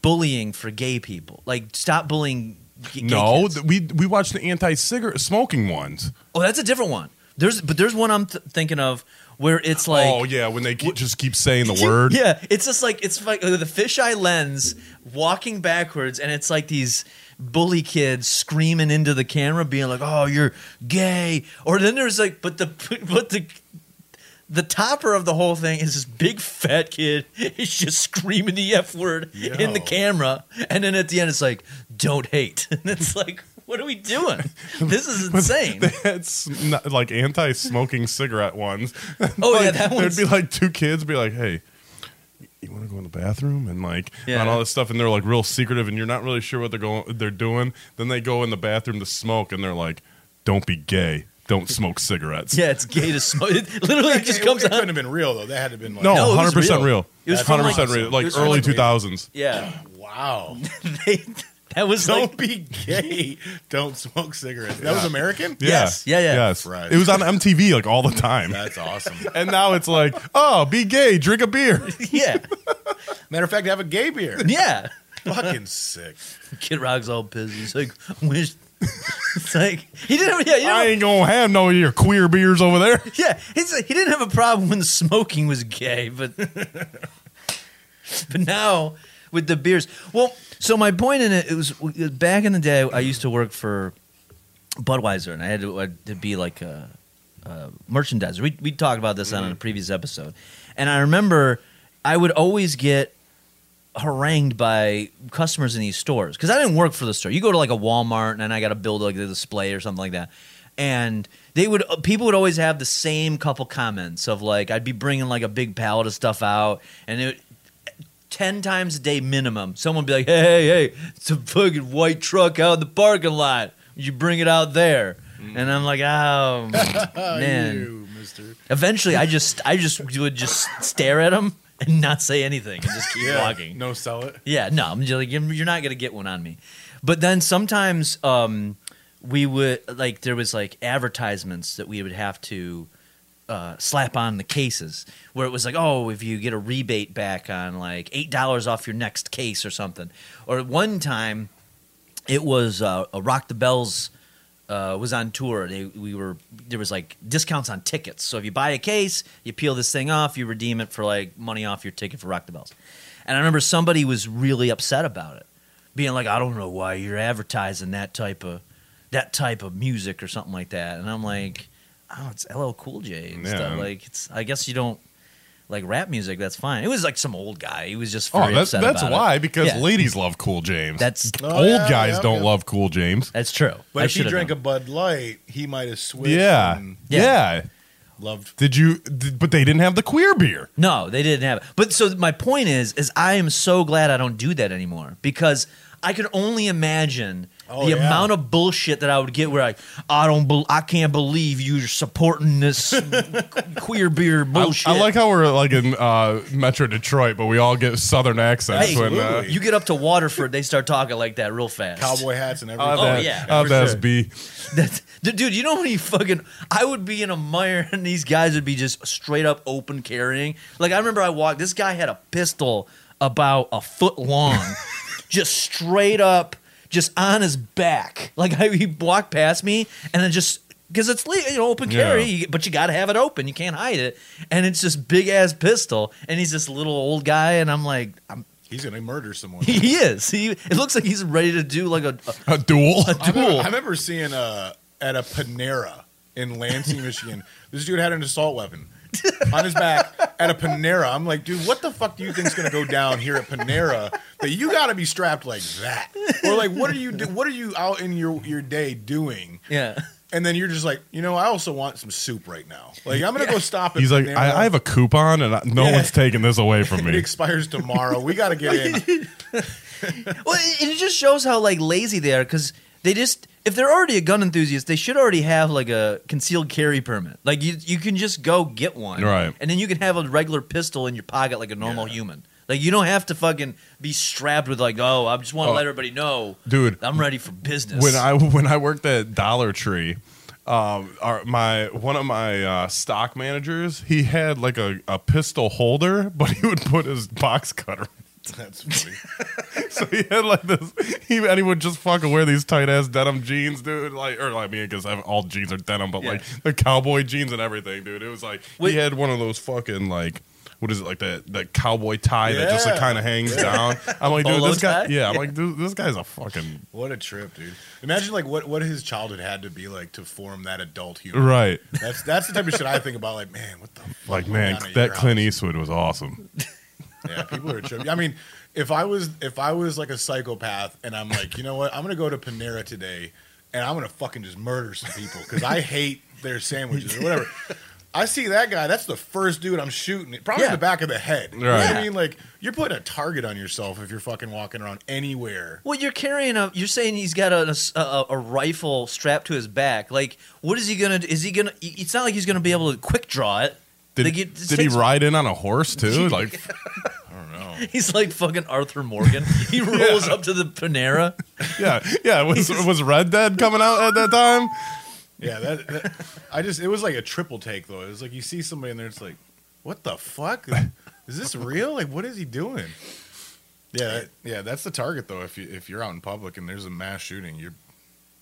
bullying for gay people, like stop bullying. g- No, th- we we watched the anti-cigarette smoking ones. oh, that's a different one. There's, but there's one I'm th- thinking of where it's like, oh yeah, when they keep, just keep saying the word. Yeah, it's just like it's like the fisheye lens walking backwards, and it's like these bully kids screaming into the camera, being like, "Oh, you're gay," or then there's like, but the but the the topper of the whole thing is this big fat kid is just screaming the f word in the camera, and then at the end it's like, "Don't hate," and it's like. What are we doing? This is insane. Not- like anti-smoking cigarette ones. Oh yeah, Like, that There'd be like two kids be like, "Hey, you want to go in the bathroom?" and like Yeah. on all this stuff, and they're like real secretive, and you're not really sure what they're going, they're doing. Then they go in the bathroom to smoke, and they're like, "Don't be gay. Don't smoke cigarettes." yeah, it's gay to smoke. It literally It, just it, comes it couldn't have been real though. That had to have been like No, No, it was hundred percent real. real. It was from, hundred percent like- real. Like was from, early like, two thousands. Yeah, wow. they, that was Don't like be gay. Don't smoke cigarettes. That was American. Yes. Yeah, yeah. Yes. Right. It was on MTV like all the time. That's awesome. and now it's like, oh, be gay, drink a beer. yeah, Matter of fact, have a gay beer. yeah. Fucking sick. Kid Rock's all pissed. He's like, wish. It's like he didn't. Yeah, you know, I ain't gonna have no of your queer beers over there. yeah. He's like, he didn't have a problem when smoking was gay, but but now with the beers. Well, so my point in it, it was back in the day. I used to work for Budweiser, and I had to, I had to be like a, a merchandiser. We we talked about this on a mm-hmm. previous episode, and I remember I would always get harangued by customers in these stores because I didn't work for the store. You go to like a Walmart, and I got to build like a display or something like that, and they would uh, people would always have the same couple comments of like I'd be bringing like a big pallet of stuff out, and it. 10 times a day minimum. Someone be like, hey, hey, hey, it's a fucking white truck out in the parking lot. You bring it out there? And I'm like, oh, man. You, mister. Eventually, I just, I just would just stare at him and not say anything and just keep Yeah. walking. No, sell it. Yeah, no, I'm just like, you're not gonna get one on me. But then sometimes um, we would like there was like advertisements that we would have to uh, slap on the cases where it was like, oh, if you get a rebate back on like eight dollars off your next case or something. Or one time, it was uh, a Rock the Bells uh, was on tour. They we were there was like discounts on tickets. So if you buy a case, you peel this thing off, you redeem it for like money off your ticket for Rock the Bells. And I remember somebody was really upset about it, being like, "I don't know why you're advertising that type of that type of music or something like that." And I'm like, "Oh, it's LL Cool J and Yeah. stuff. Like it's I guess you don't." Like rap music, that's fine. It was like some old guy. He was just Oh, that's that's about why it. because Yeah. ladies love Cool James. That's Oh, old yeah, guys yeah, don't yeah. love Cool James. that's true. But I if he drank known. a Bud Light, he might have switched. Yeah. Yeah. yeah. loved. Did you? Did, but they didn't have the queer beer. No, they didn't have it. But so my point is, is I am so glad I don't do that anymore because I can only imagine Oh, the yeah. amount of bullshit that I would get where I, I don't, bel I can't believe you're supporting this queer beer bullshit. I like how we're like in uh, Metro Detroit, but we all get Southern accents Hey, when. Uh, Absolutely. you get up to Waterford, they start talking like that real fast. Cowboy hats and everything. I'll Oh, have yeah. that- I'll that sure. be. That's, dude, you know how many fucking I would be in a Meijer and these guys would be just straight up open carrying. Like I remember I walked. This guy had a pistol about a foot long, just straight up, just on his back. Like I, he walked past me and then just. Because it's you know open carry, Yeah. you- but you got to have it open. You can't hide it, and it's this big ass pistol, and he's this little old guy, and I'm like, I'm, He's gonna murder someone. he is. He it looks like he's ready to do like a, a A duel. I remember, duel. I remember seeing uh, at a Panera in Lansing, Michigan. This dude had an assault weapon on his back at a Panera. I'm like, dude, what the fuck do you think's gonna go down here at Panera that you got to be strapped like that? Or like, what are you do- what are you out in your your day doing? yeah. And then you're just like, you know, I also want some soup right now. Like, I'm gonna go stop at He's like, Panera. I, I have a coupon, and I, no Yeah. one's taking this away from me. It me. expires tomorrow. We got to get in. Well, it it just shows how like lazy they are because they just if they're already a gun enthusiast, they should already have like a concealed carry permit. Like you, you can just go get one, Right. And then you can have a regular pistol in your pocket like a normal human. Like you don't have to fucking be strapped with like, oh, I just want to Oh. let everybody know, Dude, I'm ready for business. when I when I worked at Dollar Tree, um, our, my one of my uh, stock managers, he had like a, a pistol holder, but he would put his box cutter. That's funny. So he had like this, he, and he would just fucking wear these tight ass denim jeans, dude. Like, or like, I mean, because all jeans are denim, but like the cowboy jeans and everything, dude. It was like Wait. he had one of those fucking like. What is it like that that cowboy tie that just like kind of hangs down? I'm like, dude, this guy. Yeah, I'm like, dude, this guy's a fucking What a trip, dude! Imagine like what what his childhood had to be like to form that adult human. right. That's that's the type of shit I think about. Like, man, what the fuck Like, man, that Clint house? Eastwood was awesome. Yeah, people are tripping. I mean, if I was if I was like a psychopath and I'm like, you know what, I'm gonna go to Panera today and I'm gonna fucking just murder some people because I hate their sandwiches or whatever. I see that guy. That's the first dude I'm shooting. Probably in Yeah. the back of the head. You know Right. what I mean? Like you're putting a target on yourself if you're fucking walking around anywhere. Well, you're carrying a. You're saying he's got a, a, a rifle strapped to his back. Like, what is he gonna? Is he gonna? It's not like he's gonna be able to quick draw it. Did, Like, it did he ride in on a horse too? Like, I don't know. He's like fucking Arthur Morgan. He rolls up to the Panera. yeah, yeah. Was was Red Dead coming out at that time? Yeah, that, that I just it was like a triple take though. It was like you see somebody in there, it's like, what the fuck? Is this real? Like, what is he doing? Yeah, that- yeah, that's the target though. If you if you're out in public and there's a mass shooting, you're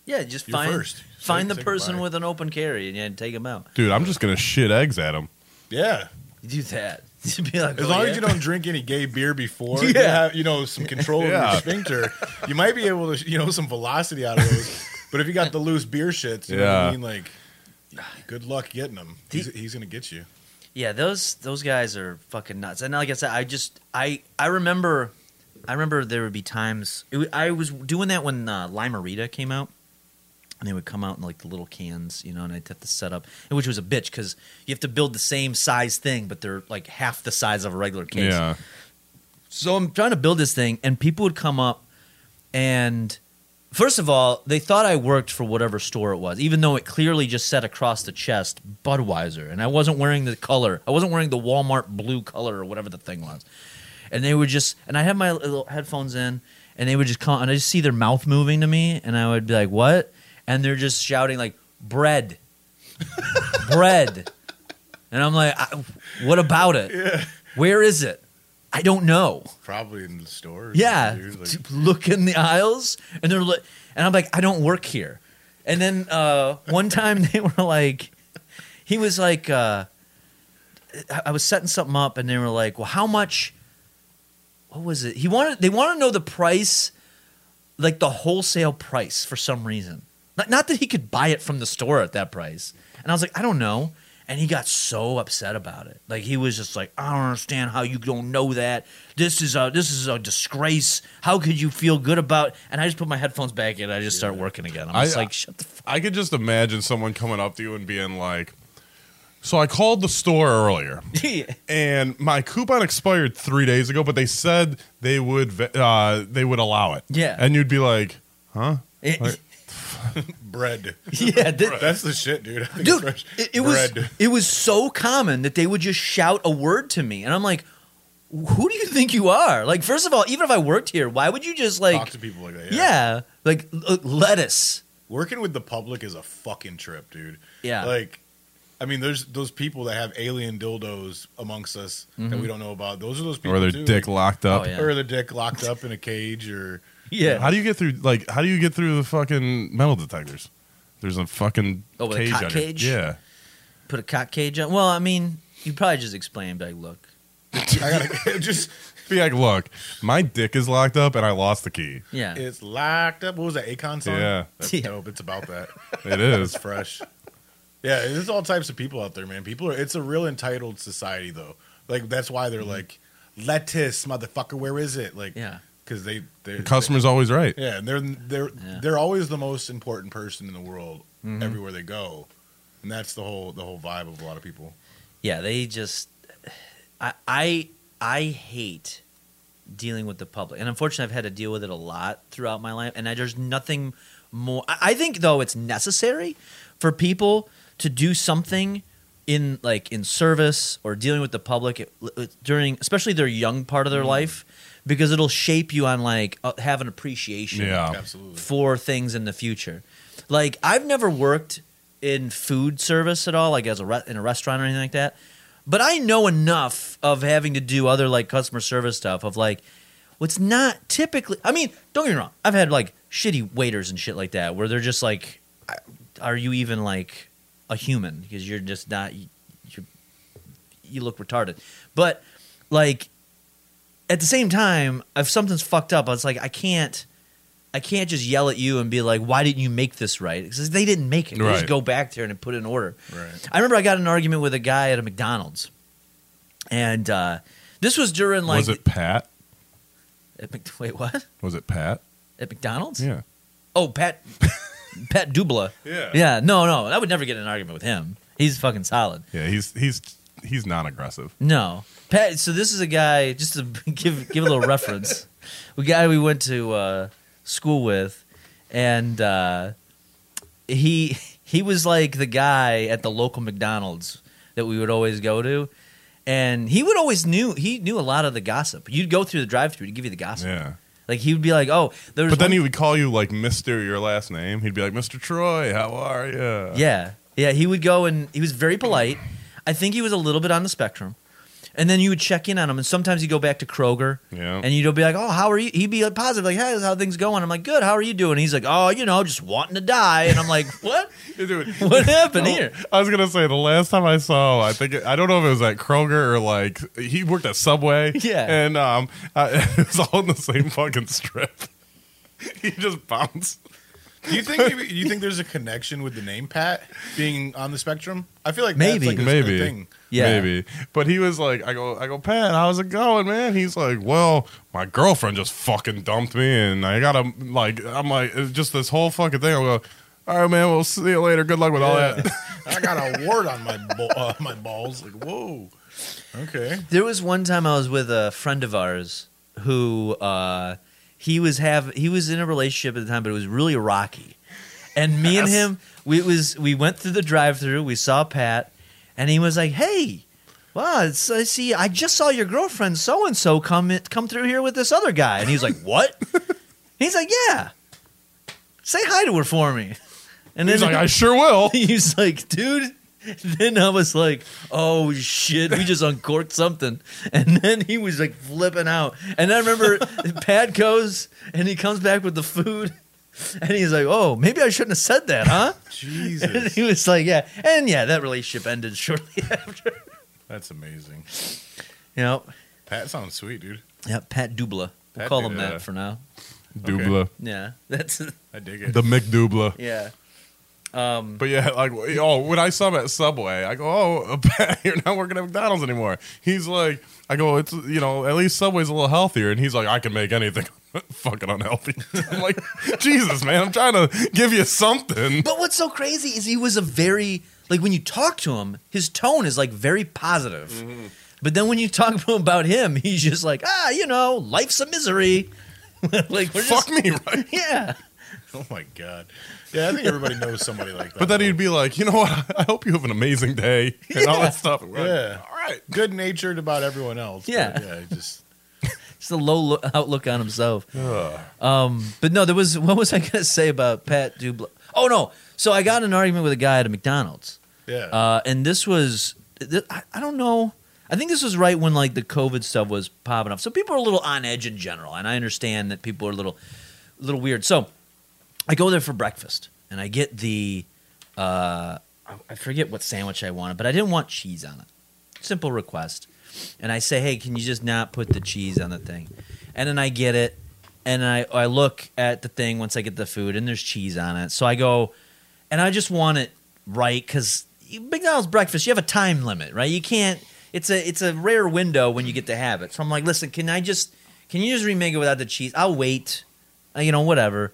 Yeah, just You're find first. find Say- the say person goodbye. with an open carry and yeah, take him out. Dude, I'm just gonna shit eggs at him. Yeah. You do that. You'd be like, As oh, long yeah? as you don't drink any gay beer before, you have you know some control of Yeah. your sphincter, you might be able to you know some velocity out of those. But if you got the loose beer shits, you know what I mean? Like, good luck getting them. He's, he's gonna get you. Yeah, those those guys are fucking nuts. And like I said, I just I I remember I remember there would be times it, I was doing that when uh, Lime-A-Rita came out, and they would come out in like the little cans, you know, and I'd have to set up, which was a bitch because you have to build the same size thing, but they're like half the size of a regular case. Yeah, So I'm trying to build this thing, and people would come up, and first of all, they thought I worked for whatever store it was, even though it clearly just said across the chest Budweiser, and I wasn't wearing the color. I wasn't wearing the Walmart blue color or whatever the thing was. And they would just, and I had my little headphones in, and they would just come, and I just see their mouth moving to me, and I would be like, "What?" And they're just shouting like, "Bread, bread," and I'm like, I, "What about it? Where is it?" I don't know. Probably in the store. Yeah. Like, look in the aisles, and they're li- and I'm like, I don't work here. And then uh, one time they were like, he was like, uh, I- I was setting something up, and they were like, well, how much? What was it? He wanted they want to know the price, like the wholesale price for some reason. Not, not that he could buy it from the store at that price. And I was like, I don't know. And he got so upset about it. Like he was just like, I don't understand how you don't know that. This is a this is a disgrace. How could you feel good about? And I just put my headphones back in. and I just start working again. I'm I- like, shut the. F-. I could just imagine someone coming up to you and being like, "So I called the store earlier, and my coupon expired three days ago, but they said they would uh, they would allow it." Yeah. and you'd be like, "Huh?" Like- bread. yeah, th- That's the shit, dude. I think dude fresh it, it was it was so common that they would just shout a word to me and i'm like who do you think you are like first of all even if i worked here why would you just like Talk to people like that. yeah. like l- lettuce Working with the public is a fucking trip, dude. Yeah. Like, I mean, there's those people that have alien dildos amongst us that mm-hmm. we don't know about. Those are those people or their too. dick locked oh, up. Oh, yeah. or their dick locked up in a cage, or yeah How do you get through? Like, how do you get through the fucking metal detectors? There's a fucking Oh, with a cage cock on your- cage? Yeah, put a cock cage on well i mean you probably just explain like look I gotta just. be like, "Look, my dick is locked up, and I lost the key." yeah It's locked up. What was that Akon song? Yeah. that's Yeah. dope. It's about that. It It's fresh. Yeah, there's all types of people out there, man. People are. It's a real entitled society, though. Like that's why they're mm-hmm. like, lettuce, motherfucker. Where is it? Like, yeah because they they The customer's always right. Yeah, and they're they're Yeah. they're always the most important person in the world Mhm. everywhere they go, and that's the whole the whole vibe of a lot of people. yeah they just i i i hate dealing with the public and unfortunately i've had to deal with it a lot throughout my life and I, there's nothing more I, I think though it's necessary for people to do something in like in service or dealing with the public it- it- during especially their young part of their life because it'll shape you on like uh, have an appreciation Yeah. Absolutely. for things in the future. Like I've never worked in food service at all, like as a re- in a restaurant or anything like that. But I know enough of having to do other like customer service stuff of like what's not typically. I mean, don't get me wrong. I've had like shitty waiters and shit like that where they're just like, "Are you even like a human?" Because you're just not. You you look retarded. But like at the same time, if something's fucked up, it's like I can't. I can't just yell at you and be like, "Why didn't you make this right?" Because they didn't make it. They just go back there and put it in order. Right. I remember I got an argument with a guy at a McDonald's, and uh, this was during like was it Pat? at Mc- wait what Was it Pat? at McDonald's? Yeah. Oh, Pat Pat Dubla. Yeah. Yeah, no, no, I would never get in an argument with him. He's fucking solid. Yeah. He's he's he's non-aggressive. No, Pat. So this is a guy. Just to give give a little reference, a guy we went to uh, school with, and uh, he he was like the guy at the local McDonald's that we would always go to, and he would always knew he knew a lot of the gossip. You'd go through the drive-through to give you the gossip. Yeah. Like he would be like, "Oh, there's." But then one- he would call you like Mister your last name. He'd be like Mister Troy. How are you? Yeah, yeah. He would go and he was very polite. I think he was a little bit on the spectrum. And then you would check in on him, and sometimes you go back to Kroger, Yeah. and you'd be like, "Oh, how are you?" He'd be like, positive, like, "Hey, how things going?" I'm like, "Good. How are you doing?" He's like, "Oh, you know, just wanting to die." And I'm like, "What? What happened here?" I was gonna say the last time I saw, I think I don't know if it was at Kroger or like he worked at Subway. Yeah. and um, I, it was all in the same fucking strip. he just bounced. Do you think maybe, you think there's a connection with the name Pat being on the spectrum? I feel like Maybe. that's like a, Maybe. a thing. Yeah. Maybe, but he was like, I go, I go, Pat, how's it going, man? He's like, well, my girlfriend just fucking dumped me, and I gotta like, I'm like, it's just this whole fucking thing. I go, all right, man, we'll see you later. Good luck with all Yeah. that. I got a wart on my bo- uh, my balls. Like whoa. Okay. There was one time I was with a friend of ours who uh, he was have he was in a relationship at the time, but it was really rocky. And me and him, we was we went through the drive-through. We saw Pat, and he was like, "Hey, wow, it's, I see. I just saw your girlfriend so and so come in- come through here with this other guy." And he's like, "What?" he's like, "Yeah, say hi to her for me." And He's then like, I sure will. he's like, "Dude." then I was like, "Oh shit, we just uncorked something." And then he was like flipping out. And I remember Pat goes and he comes back with the food, and he's like, "Oh, maybe I shouldn't have said that, huh?" And Jesus, he was like, "Yeah." And yeah, that relationship ended shortly after. that's amazing. You know, Pat sounds sweet, dude. yeah, Pat Dubla. We'll Pat call Dubla. him that for now. Dubla. Yeah, that's I dig it. The McDubla. yeah. Um, But yeah, like oh, when I saw him at Subway, I go, "Oh, Pat, you're not working at McDonald's anymore." He's like, "I go, it's you know, at least Subway's a little healthier," and he's like, "I can make anything fucking unhealthy." I'm like, "Jesus, man, I'm trying to give you something." But what's so crazy is he was a very like when you talk to him, his tone is like very positive. Mm-hmm. But then when you talk to him about him, he's just like, ah, you know, life's a misery. like we're Fuck just, me, right? yeah. Oh my god. Yeah, I think everybody knows somebody like that. But then he'd be like, "You know what? I hope you have an amazing day," and all Yeah. that stuff. And we're like, Yeah. all right. good natured about everyone else. but Yeah. yeah, just It's a low lo- outlook on himself. Um, but no, there was what was I gonna say about Pat Dubla? Oh no, so I got in an argument with a guy at a McDonald's. yeah. Uh, and this was, th- I I don't know. I think this was right when like the COVID stuff was popping up. So people are a little on edge in general, and I understand that people are a little, a little weird. So I go there for breakfast, and I get the, uh, I- I forget what sandwich I wanted, but I didn't want cheese on it. Simple request, and I say, hey, can you just not put the cheese on the thing? And then I get it, and I I look at the thing once I get the food, and there's cheese on it. So I go, and I just want it right because McDonald's breakfast, you have a time limit, right? You can't. It's a it's a rare window when you get to have it. So I'm like, listen, can I just can you just remake it without the cheese? I'll wait, Uh, you know, whatever.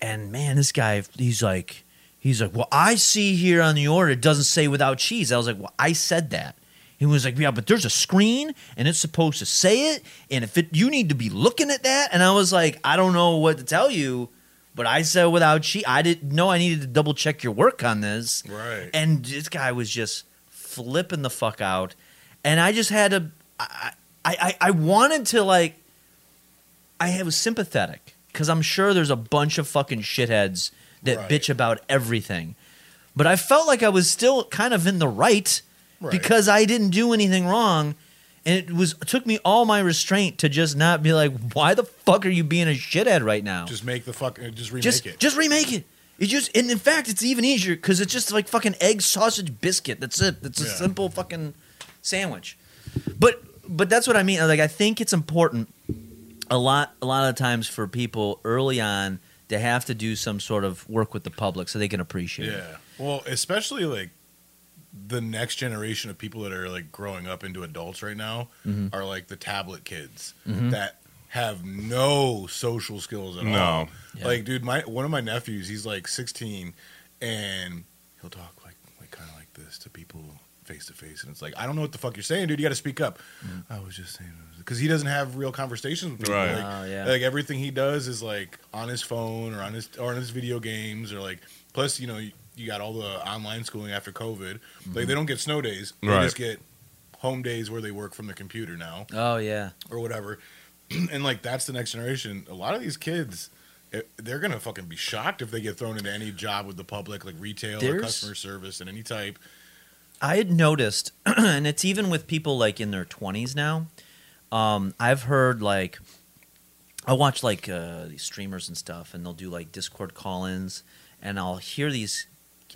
And man, this guy, he's like, he's like, well, I see here on the order it doesn't say without cheese. I was like, well, I said that. He was like, yeah, but there's a screen and it's supposed to say it, and if it, you need to be looking at that. And I was like, I don't know what to tell you, but I said without cheese. I didn't know I needed to double check your work on this. right. And this guy was just flipping the fuck out, and I just had to. I I, I, I wanted to like. I was sympathetic because I'm sure there's a bunch of fucking shitheads that Right. bitch about everything, but I felt like I was still kind of in the right, Right. because I didn't do anything wrong. And it was it took me all my restraint to just not be like, why the fuck are you being a shithead right now? just make the fuck uh, just remake just it. just remake it. It just and in fact it's even easier because it's just like fucking egg sausage biscuit. That's it. It's a Yeah. simple fucking sandwich. But but that's what I mean. Like I think it's important a lot a lot of times for people early on to have to do some sort of work with the public so they can appreciate it. Yeah. Well, especially like the next generation of people that are like growing up into adults right now Mhm. are like the tablet kids Mhm. that have no social skills at No. all. Yeah. Like, dude, my one of my nephews, he's like 16, and he'll talk like like kind of like this to people face to face, and it's like, I don't know what the fuck you're saying, dude. You got to speak up. I was just saying because he doesn't have real conversations with people. Right. Like, Oh, yeah. like everything he does is like on his phone or on his or on his video games or like plus you know you, you got all the online schooling after COVID. Like they don't get snow days. They Right. just get home days where they work from the computer now Oh yeah. or whatever. and like that's the next generation. A lot of these kids eh, they're gonna fucking be shocked if they get thrown into any job with the public, like retail or customer service and any type. I had noticed, and it's even with people like in their twenties now. Um, I've heard like, I watch like uh, these streamers and stuff, and they'll do like Discord call-ins, and I'll hear these,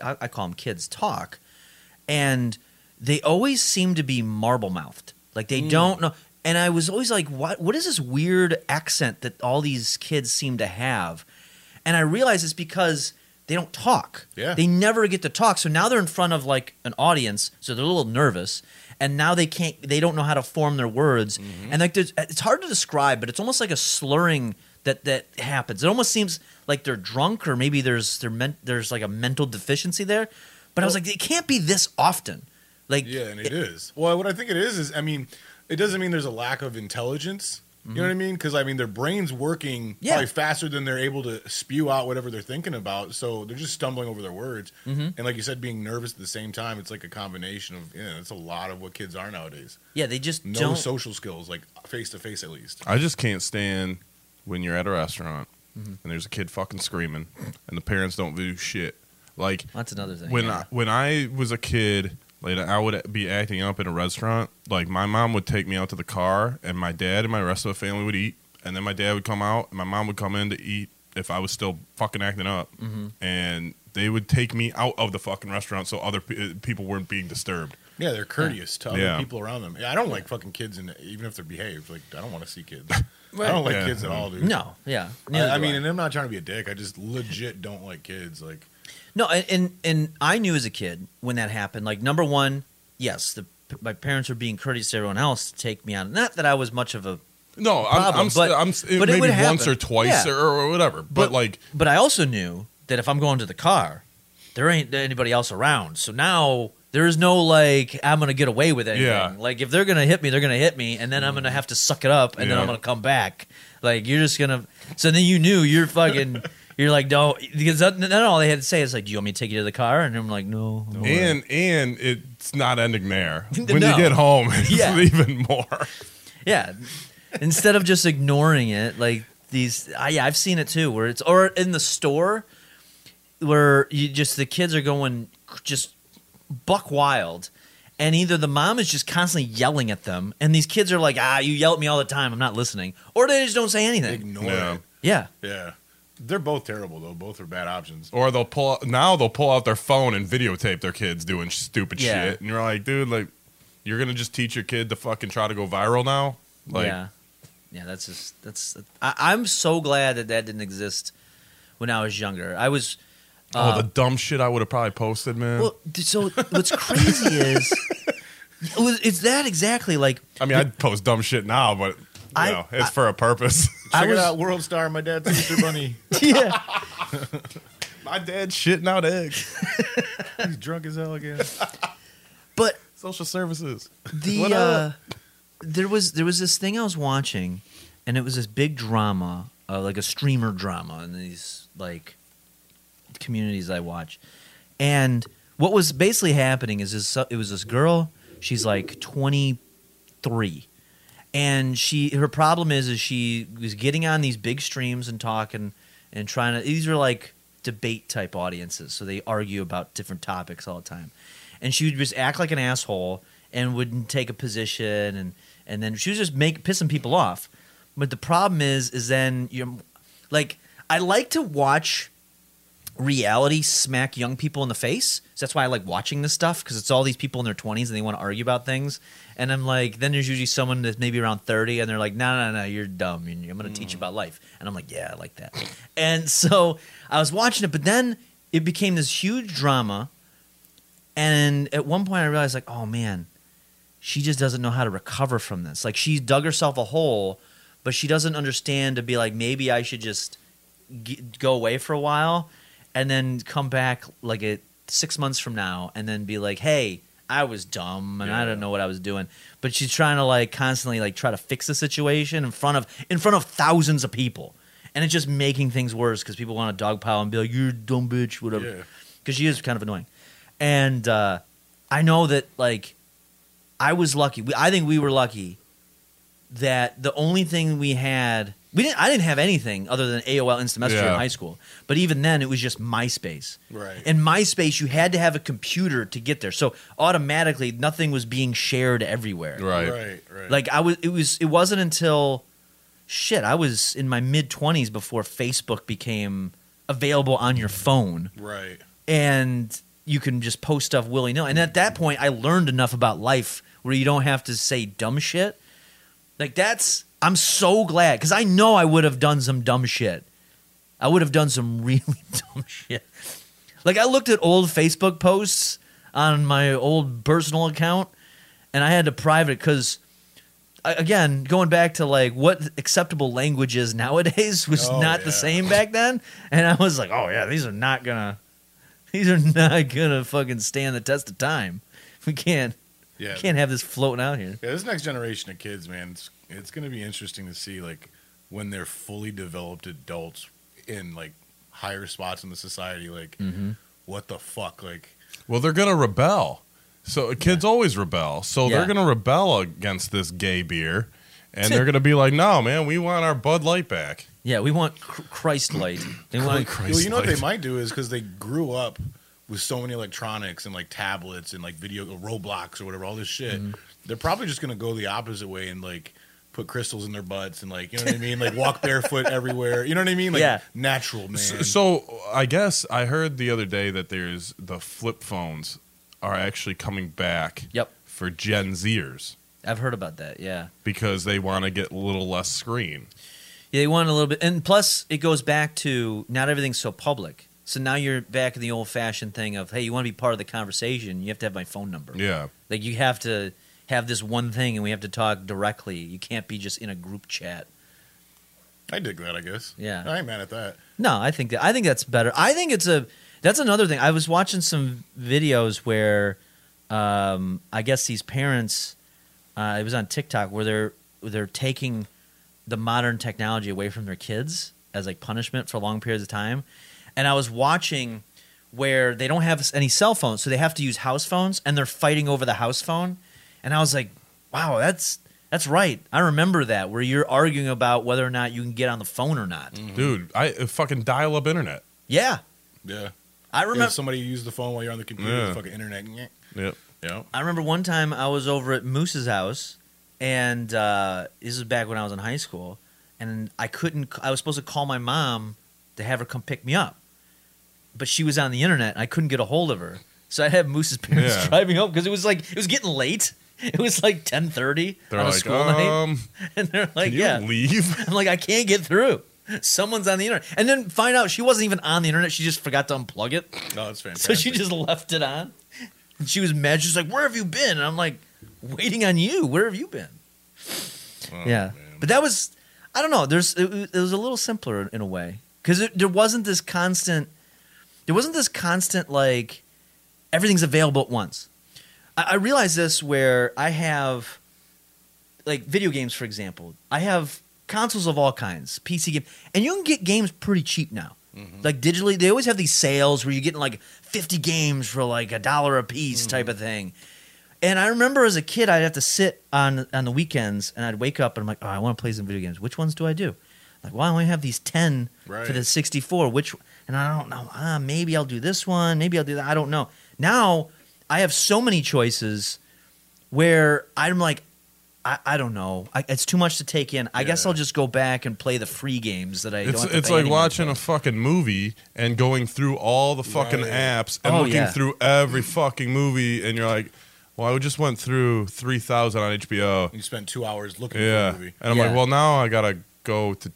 I, I call them kids talk, and they always seem to be marble mouthed, like they mm. don't know. And I was always like, what? What is this weird accent that all these kids seem to have? And I realize it's because they don't talk. Yeah. They never get to talk. So now they're in front of like an audience, so they're a little nervous, and now they can't. They don't know how to form their words, mm-hmm. and like it's hard to describe, but it's almost like a slurring that that happens. It almost seems like they're drunk, or maybe there's they're meant there's like a mental deficiency there. But I was like, it can't be this often. Like, Yeah, and it is. Well, what I think it is is, I mean, it doesn't mean there's a lack of intelligence. You know what I mean? Because I mean, their brains working Yeah. probably faster than they're able to spew out whatever they're thinking about. So they're just stumbling over their words. Mhm. And like you said, being nervous at the same time, it's like a combination of. Yeah, it's a lot of what kids are nowadays. yeah, they just No don't. social skills, like face to face at least. I just can't stand when you're at a restaurant Mm-hmm. and there's a kid fucking screaming and the parents don't do shit. Like That's another thing. when yeah. I, when I was a kid, like I would be acting up in a restaurant. Like my mom would take me out to the car, and my dad and my rest of the family would eat, and then my dad would come out, and my mom would come in to eat if I was still fucking acting up, Mm-hmm. and they would take me out of the fucking restaurant so other pe- people weren't being disturbed. Yeah, they're courteous to other Yeah. people around them. Yeah, I don't like fucking kids, and even if they're behaved, like I don't want to see kids. I don't like Yeah. kids at all, dude. no, yeah. I, neither I do mean, and I'm not trying to be a dick. I just legit don't like kids. Like, No, and, and and I knew as a kid when that happened. Like number one, yes, the my parents were being courteous to everyone else to take me out. Not that I was much of a, No, I'm, Problem, I'm, s- but- I'm s- but it maybe would once happen. or twice Yeah. or, or whatever. But, like, but I also knew that if I'm going to the car, there ain't anybody else around. So now there is no like I'm gonna get away with anything. Yeah. Like if they're gonna hit me, they're gonna hit me, and then I'm gonna mm-hmm. have to suck it up, and then Yeah. I'm gonna come back. Like you're just gonna. So then you knew you're fucking. You're like, don't because that, then all they had to say is like, "Do you want me to take you to the car?" And I'm like, "No." no. and and it's not ending there. When No. you get home, it's Yeah. even more. Yeah. Instead of just ignoring it, like these, I, yeah, I've seen it too, where it's or in the store, where you just the kids are going just buck wild, and either the mom is just constantly yelling at them, and these kids are like, ah, you yell at me all the time, I'm not listening, or they just don't say anything. ignore Yeah. it. Yeah, Yeah, they're both terrible though. Both are bad options. Or they'll pull now they'll pull out their phone and videotape their kids doing stupid Yeah. shit, and you're like, dude, like, you're gonna just teach your kid to fucking try to go viral now? Like, yeah, yeah. That's just that's. I, I'm so glad that that didn't exist when I was younger. I was. Oh, the dumb shit I would have probably posted, man. Well, d- so what's crazy is it was- it's that exactly like I mean, I'd post dumb shit now, but you I- know, it's for a purpose. Check I was it out, World Star, my dad's Easter bunny. yeah. My dad's shitting out eggs. He's drunk as hell again. But Social services. the What uh, up? there was there was this thing I was watching, and it was this big drama, uh, like a streamer drama and these like communities I watch, and what was basically happening is this it was this girl. She's like twenty three. And she her problem is is she was getting on these big streams and talking and trying to these are like debate type audiences, so they argue about different topics all the time. And she would just act like an asshole and wouldn't take a position and and then she was just make pissing people off. But the problem is is then you're like I like to watch reality smack young people in the face. So that's why I like watching this stuff because it's all these people in their 20s and they want to argue about things. And I'm like, then there's usually someone that's maybe around 30 and they're like, no, no, no, you're dumb. I'm going to teach you mm. about life. And I'm like, yeah, I like that. And so I was watching it, but then it became this huge drama. And at one point I realized, like, oh man, she just doesn't know how to recover from this. Like, she dug herself a hole, but she doesn't understand to be like, maybe I should just g- go away for a while and then come back like it six months from now and then be like, hey, I was dumb and I don't know what I was doing. But she's trying to like constantly like try to fix the situation in front of in front of thousands of people. And it's just making things worse because people want to dogpile and be like, "You're a dumb bitch," whatever. Yeah. Because she is kind of annoying, and uh, I know that like I was lucky. We, I think we were lucky that the only thing we had we didn't. I didn't have anything other than AOL Instant Messenger Yeah. in high school. But even then, it was just MySpace. Right. In MySpace, you had to have a computer to get there, so automatically nothing was being shared everywhere. Right. Right, right. Like I was, it was, it wasn't until shit. I was in my mid twenties before Facebook became available on your phone, right. and you can just post stuff willy nilly. And at that point, I learned enough about life where you don't have to say dumb shit. Like that's, I'm so glad because I know I would have done some dumb shit. I would have done some really dumb shit. Like I looked at old Facebook posts on my old personal account, and I had to private because, again, going back to like what acceptable language is nowadays was Oh, not the same back then, and I was like, oh yeah, these are not gonna, these are not gonna fucking stand the test of time. We can't Yeah. can't have this floating out here. Yeah, this next generation of kids, man, it's, it's going to be interesting to see like when they're fully developed adults in like higher spots in the society. Like, Mm-hmm. what the fuck? Like, Well, they're gonna rebel. So kids always rebel. So Yeah. they're gonna rebel against this gay beer, and they're gonna be like, "No, man, we want our Bud Light back." Yeah, we want Christ light. They want Christ well, you know what they might do is because they grew up with so many electronics and like tablets and like video Roblox or whatever, all this shit, Mm-hmm. they're probably just gonna go the opposite way and like put crystals in their butts and like you know what I mean, like walk barefoot everywhere. You know what I mean? Like Yeah. natural man. So, so I guess I heard the other day that there's the flip phones are actually coming back. Yep. For Gen Zers I've heard about that. Yeah. because they want to get a little less screen. Yeah, they want a little bit, and plus it goes back to not everything's so public. So now you're back in the old fashioned thing of, hey, you want to be part of the conversation, you have to have my phone number. Yeah. Like you have to have this one thing, and we have to talk directly. You can't be just in a group chat. I dig that. I guess. Yeah. I ain't mad at that. No, I think that I think that's better. I think it's a that's another thing. I was watching some videos where um, I guess these parents uh, it was on TikTok where they're they're taking the modern technology away from their kids as like punishment for long periods of time. And I was watching where they don't have any cell phones, so they have to use house phones and they're fighting over the house phone. And I was like, wow, that's that's right. I remember that where you're arguing about whether or not you can get on the phone or not. Dude, I uh, fucking dial up internet. Yeah. Yeah. I remember If somebody used the phone while you're on the computer, Yeah. the fucking internet. nyeh. Yep. Yeah. I remember one time I was over at Moose's house, and uh, this was back when I was in high school, and I couldn't. I was supposed to call my mom to have her come pick me up, but she was on the internet, and I couldn't get a hold of her. So I had Moose's parents Yeah. drive me home because it was like it was getting late. It was like ten thirty They're on a like, school night, um, and they're like, "Yeah." leave? I'm like, "I can't get through." Someone's on the internet, and then find out she wasn't even on the internet. She just forgot to unplug it. No, that's fantastic. So she just left it on. And she was mad. She's like, "Where have you been?" And I'm like, "Waiting on you. Where have you been?" Oh, yeah, man. but that was, I don't know. There's it, it was a little simpler in a way because there wasn't this constant. There wasn't this constant like everything's available at once. I, I realize this where I have like video games, for example. I have consoles of all kinds, PC game, and you can get games pretty cheap now. Like digitally, they always have these sales where you're getting like 50 games for like a dollar a piece type of thing. And I remember as a kid, I'd have to sit on on the weekends and I'd wake up and I'm like, oh, I want to play some video games. Which ones do I do? Like, well, I only have these 10 for the 64. Which, and I don't know. Ah, maybe I'll do this one. Maybe I'll do that. I don't know. Now I have so many choices where I'm like, I, I don't know. I, it's too much to take in. I guess I'll just go back and play the free games that I It's don't. Have to it's pay like any watching for. a fucking movie and going through all the fucking Right. apps and Oh, looking yeah. through every fucking movie, and you're like, "Well, I just went through three thousand on HBO." You spent two hours looking Yeah, for a movie. and I'm Yeah. like, "Well, now I gotta go to,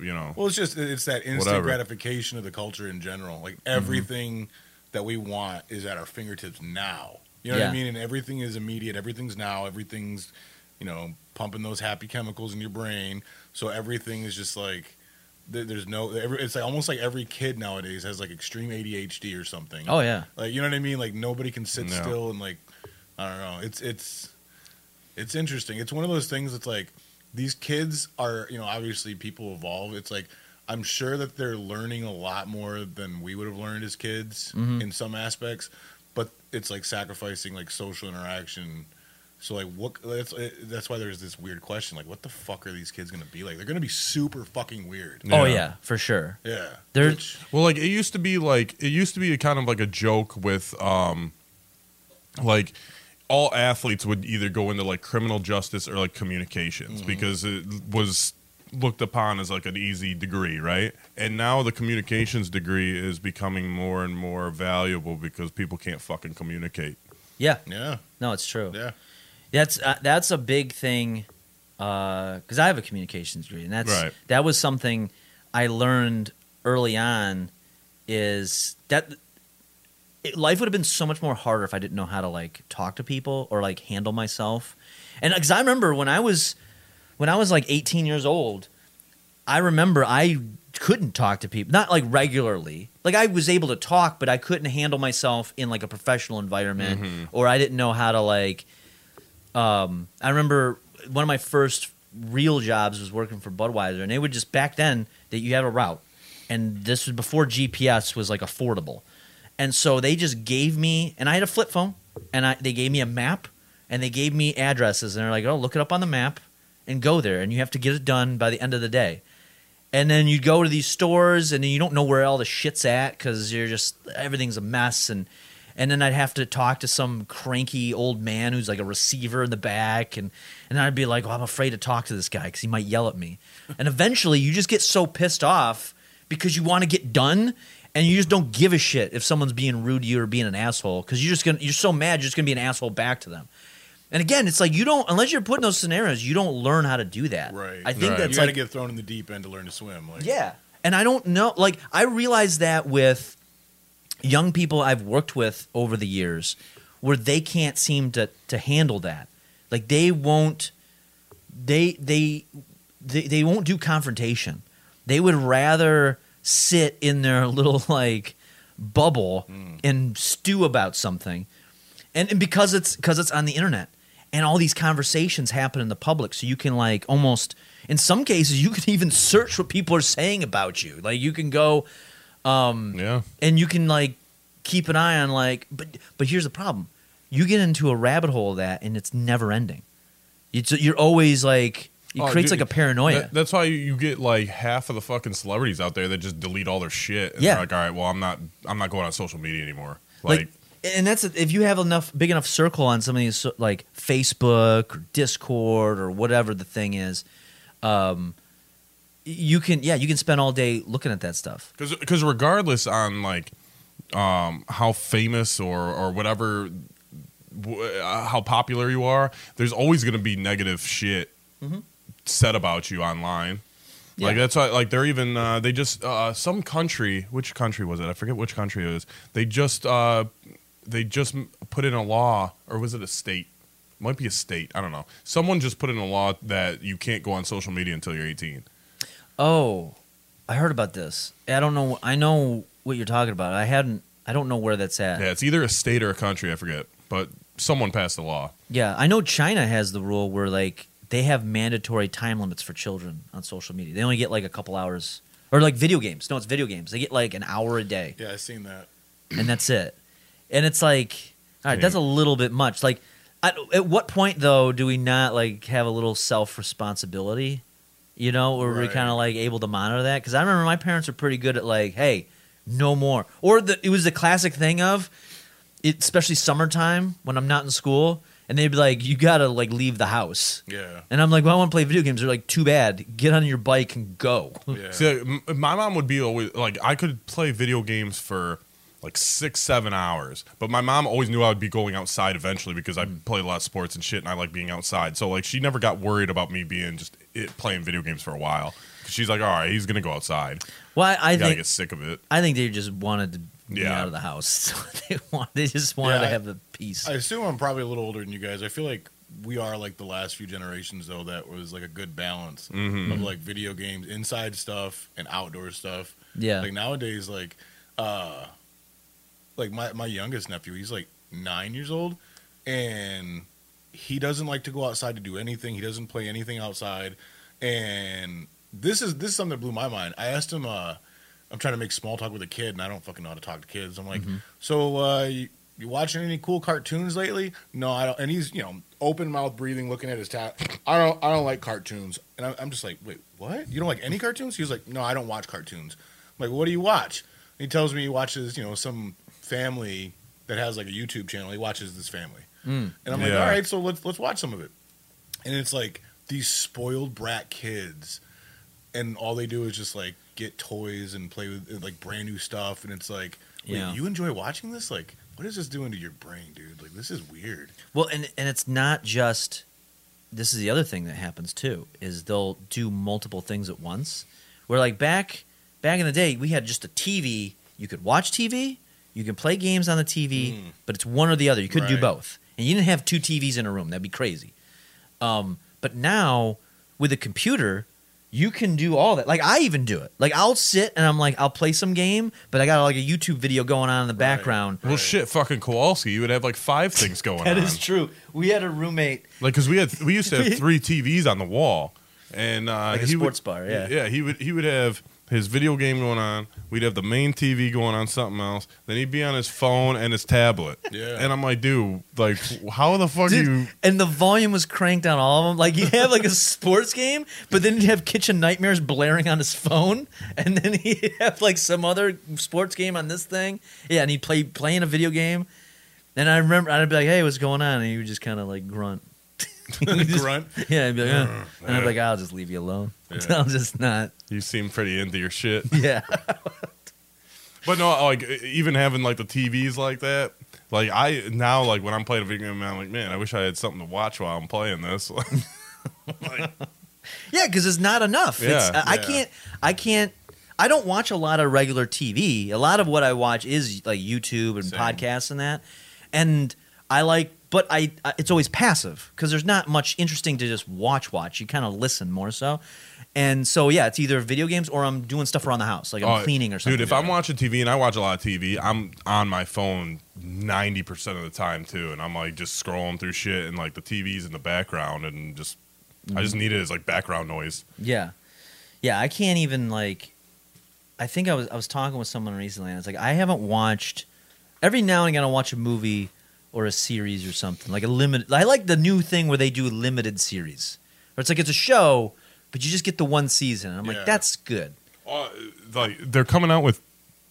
you know." Well, it's just it's that instant Whatever. gratification of the culture in general. Like Mm-hmm. everything that we want is at our fingertips now. You know what I mean? And everything is immediate. Everything's now. Everything's you know pumping those happy chemicals in your brain. So everything is just like there's no. Every, it's like almost like every kid nowadays has like extreme ADHD or something. Oh yeah. Like you know what I mean? Like nobody can sit No. still and like I don't know. It's it's it's interesting. It's one of those things that's like these kids are, you know, obviously people evolve. It's like I'm sure that they're learning a lot more than we would have learned as kids Mhm. in some aspects, but it's like sacrificing like social interaction. So like what that's that's why there's this weird question like what the fuck are these kids going to be like? They're going to be super fucking weird. Oh Yeah. yeah, for sure. Yeah. They're- Which- Well, like it used to be like it used to be a kind of like a joke with um like all athletes would either go into like criminal justice or like communications because it was looked upon as like an easy degree, right? And now the communications degree is becoming more and more valuable because people can't fucking communicate. Yeah. yeah. No, it's true. Yeah. That's uh, that's a big thing because I have a communications degree, and that's Right. that was something I learned early on. Is that it, life would have been so much more harder if I didn't know how to like talk to people or like handle myself, and because I remember when I was when I was like 18 years old, I remember I couldn't talk to people, not like regularly. Like I was able to talk, but I couldn't handle myself in like a professional environment, or I didn't know how to like. Um, I remember one of my first real jobs was working for Budweiser, and they would just back then that you have a route, and this was before GPS was like affordable, and so they just gave me, and I had a flip phone, and I they gave me a map, and they gave me addresses, and they're like, oh, look it up on the map, and go there, and you have to get it done by the end of the day. and then you go to these stores and you don't know where all the shit's at because you're just everything's a mess and and then I'd have to talk to some cranky old man who's like a receiver in the back and and I'd be like, I'm afraid to talk to this guy because he might yell at me. and eventually, you just get so pissed off because you want to get done. And you just don't give a shit if someone's being rude to you or being an asshole because you're just gonna you're so mad you're just gonna be an asshole back to them. And again, it's like you don't unless you're put in those scenarios, you don't learn how to do that. Right. I think Right. that's you got to like get thrown in the deep end to learn to swim. Like, yeah. And I don't know like I realize that with young people I've worked with over the years where they can't seem to to handle that. Like they won't they they they, they won't do confrontation. They would rather sit in their little like bubble hmm. and stew about something. And, and because it's because it's on the internet and all these conversations happen in the public so you can like almost in some cases you can even search what people are saying about you. Like you can go um Yeah. and you can like keep an eye on like but but here's the problem you get into a rabbit hole of that and it's never ending it's, you're always like it Oh, creates dude, like a paranoia that- that's why you, get like half of the fucking celebrities out there that just delete all their shit. And Yeah. they're like, all right, well, I'm not, I'm not going on social media anymore. Like, like and that's if you have enough big enough circle on some of these like facebook or discord or whatever the thing is um you can yeah you can spend all day looking at that stuff. Because regardless on like um, how famous or or whatever uh, how popular you are there's always going to be negative shit said about you online. Like that's why like they're even uh, they just uh, some country which country was it? I forget which country it was. They just uh, they just put in a law or was it a state might be a state i don't know someone just put in a law that you can't go on social media until you're 18 oh i heard about this i don't know i know what you're talking about i hadn't i don't know where that's at yeah it's either a state or a country i forget but someone passed a law Yeah, I know China has the rule where like they have mandatory time limits for children on social media. They only get like a couple hours, or like video games. No, it's video games. They get like an hour a day, Yeah, I've seen that. and that's it. And it's like, all right, that's a little bit much. Like, at, at what point though do we not like have a little self responsibility? You know, where we're Right. kind of like able to monitor that? Because I remember my parents were pretty good at like, hey, no more. Or the, it was the classic thing of, it, especially summertime when I'm not in school, and they'd be like, you gotta like leave the house. Yeah. And I'm like, well, I want to play video games. They're like, too bad. Get on your bike and go. Yeah. See, like, m- my mom would be always like, I could play video games for like six, seven hours, but my mom always knew I would be going outside eventually because I Mm. play a lot of sports and shit, and I like being outside. So like, she never got worried about me being just it, playing video games for a while. She's like, all right, he's gonna go outside. Well, I, I gotta think get sick of it. I think they just wanted to be Yeah. out of the house. So they want they just wanted Yeah, to I- have the peace. I assume I'm probably a little older than you guys. I feel like we are like the last few generations though that was like a good balance Mm-hmm. of like video games, inside stuff and outdoor stuff. yeah. Like nowadays, like uh like my my youngest nephew, he's like nine years old and he doesn't like to go outside to do anything. He doesn't play anything outside. And this is this is something that blew my mind. I asked him uh I'm trying to make small talk with a kid and I don't fucking know how to talk to kids. I'm like, so uh you, you watching any cool cartoons lately? No, I don't. And he's, you know, open mouth breathing, looking at his tat. I don't, I don't like cartoons. And I'm, I'm just like, wait, what? You don't like any cartoons? He was like, no, I don't watch cartoons. I'm like, what do you watch? And he tells me he watches, you know, some family that has like a YouTube channel. He watches this family, Mm. and I'm like, Yeah. all right, so let's let's watch some of it. And it's like these spoiled brat kids, and all they do is just like get toys and play with like brand new stuff. And it's like, Yeah. you enjoy watching this? Like, what is this doing to your brain, dude? Like, this is weird. Well, and and it's not just. This is the other thing that happens too is they'll do multiple things at once. Where like back back in the day, we had just a TV. You could watch TV, you can play games on the TV, Mm. but it's one or the other. You couldn't do both, and you didn't have two TVs in a room. That'd be crazy. Um, but now with a computer, you can do all that. Like I even do it. Like I'll sit and I'm like I'll play some game, but I got like a YouTube video going on in the background. Well, shit, fucking Kowalski, you would have like five things going That on. is true. We had a roommate Like, because we had we used to have three TVs on the wall, and uh, Like a he sports would, bar, yeah. yeah. He would he would have his video game going on. We'd have the main TV going on something else. Then he'd be on his phone and his tablet. Yeah. And I'm like, dude, like, how the fuck Dude, you? and the volume was cranked on all of them. Like you have like a sports game, but then you have Kitchen Nightmares blaring on his phone, and then he have like some other sports game on this thing. Yeah, and he play playing a video game. And I remember I'd be like, "Hey, what's going on?" And he would just kind of like grunt. Grunt. Yeah, I'd be like, "Uh," and I'd be like, "I'll just leave you alone. Yeah. I'll just not." You seem pretty into your shit. Yeah, But no, like even having like the TVs like that, like I now like when I'm playing a video game, I'm like, man, I wish I had something to watch while I'm playing this. like, yeah, because it's not enough. it's, Yeah, I I yeah. can't. I can't. I don't watch a lot of regular TV. A lot of what I watch is like YouTube and Same. podcasts and that. And I like, but I I- it's always passive because there's not much interesting to just watch. Watch you kind of listen more so. And so yeah, it's either video games or I'm doing stuff around the house, like I'm oh, cleaning or something. Dude, if I'm watching TV and I watch a lot of TV, I'm on my phone ninety percent of the time too, and I'm like just scrolling through shit and like the TV's in the background and just I Mm-hmm. just need it as like background noise. Yeah, yeah. I can't even like. I think I was I was talking with someone recently. and It's like I haven't watched. Every now and again, I'll watch a movie or a series or something like a limited. I like the new thing where they do limited series, or it's like it's a show, but you just get the one season. I'm Yeah. like, that's good. Uh, like they're coming out with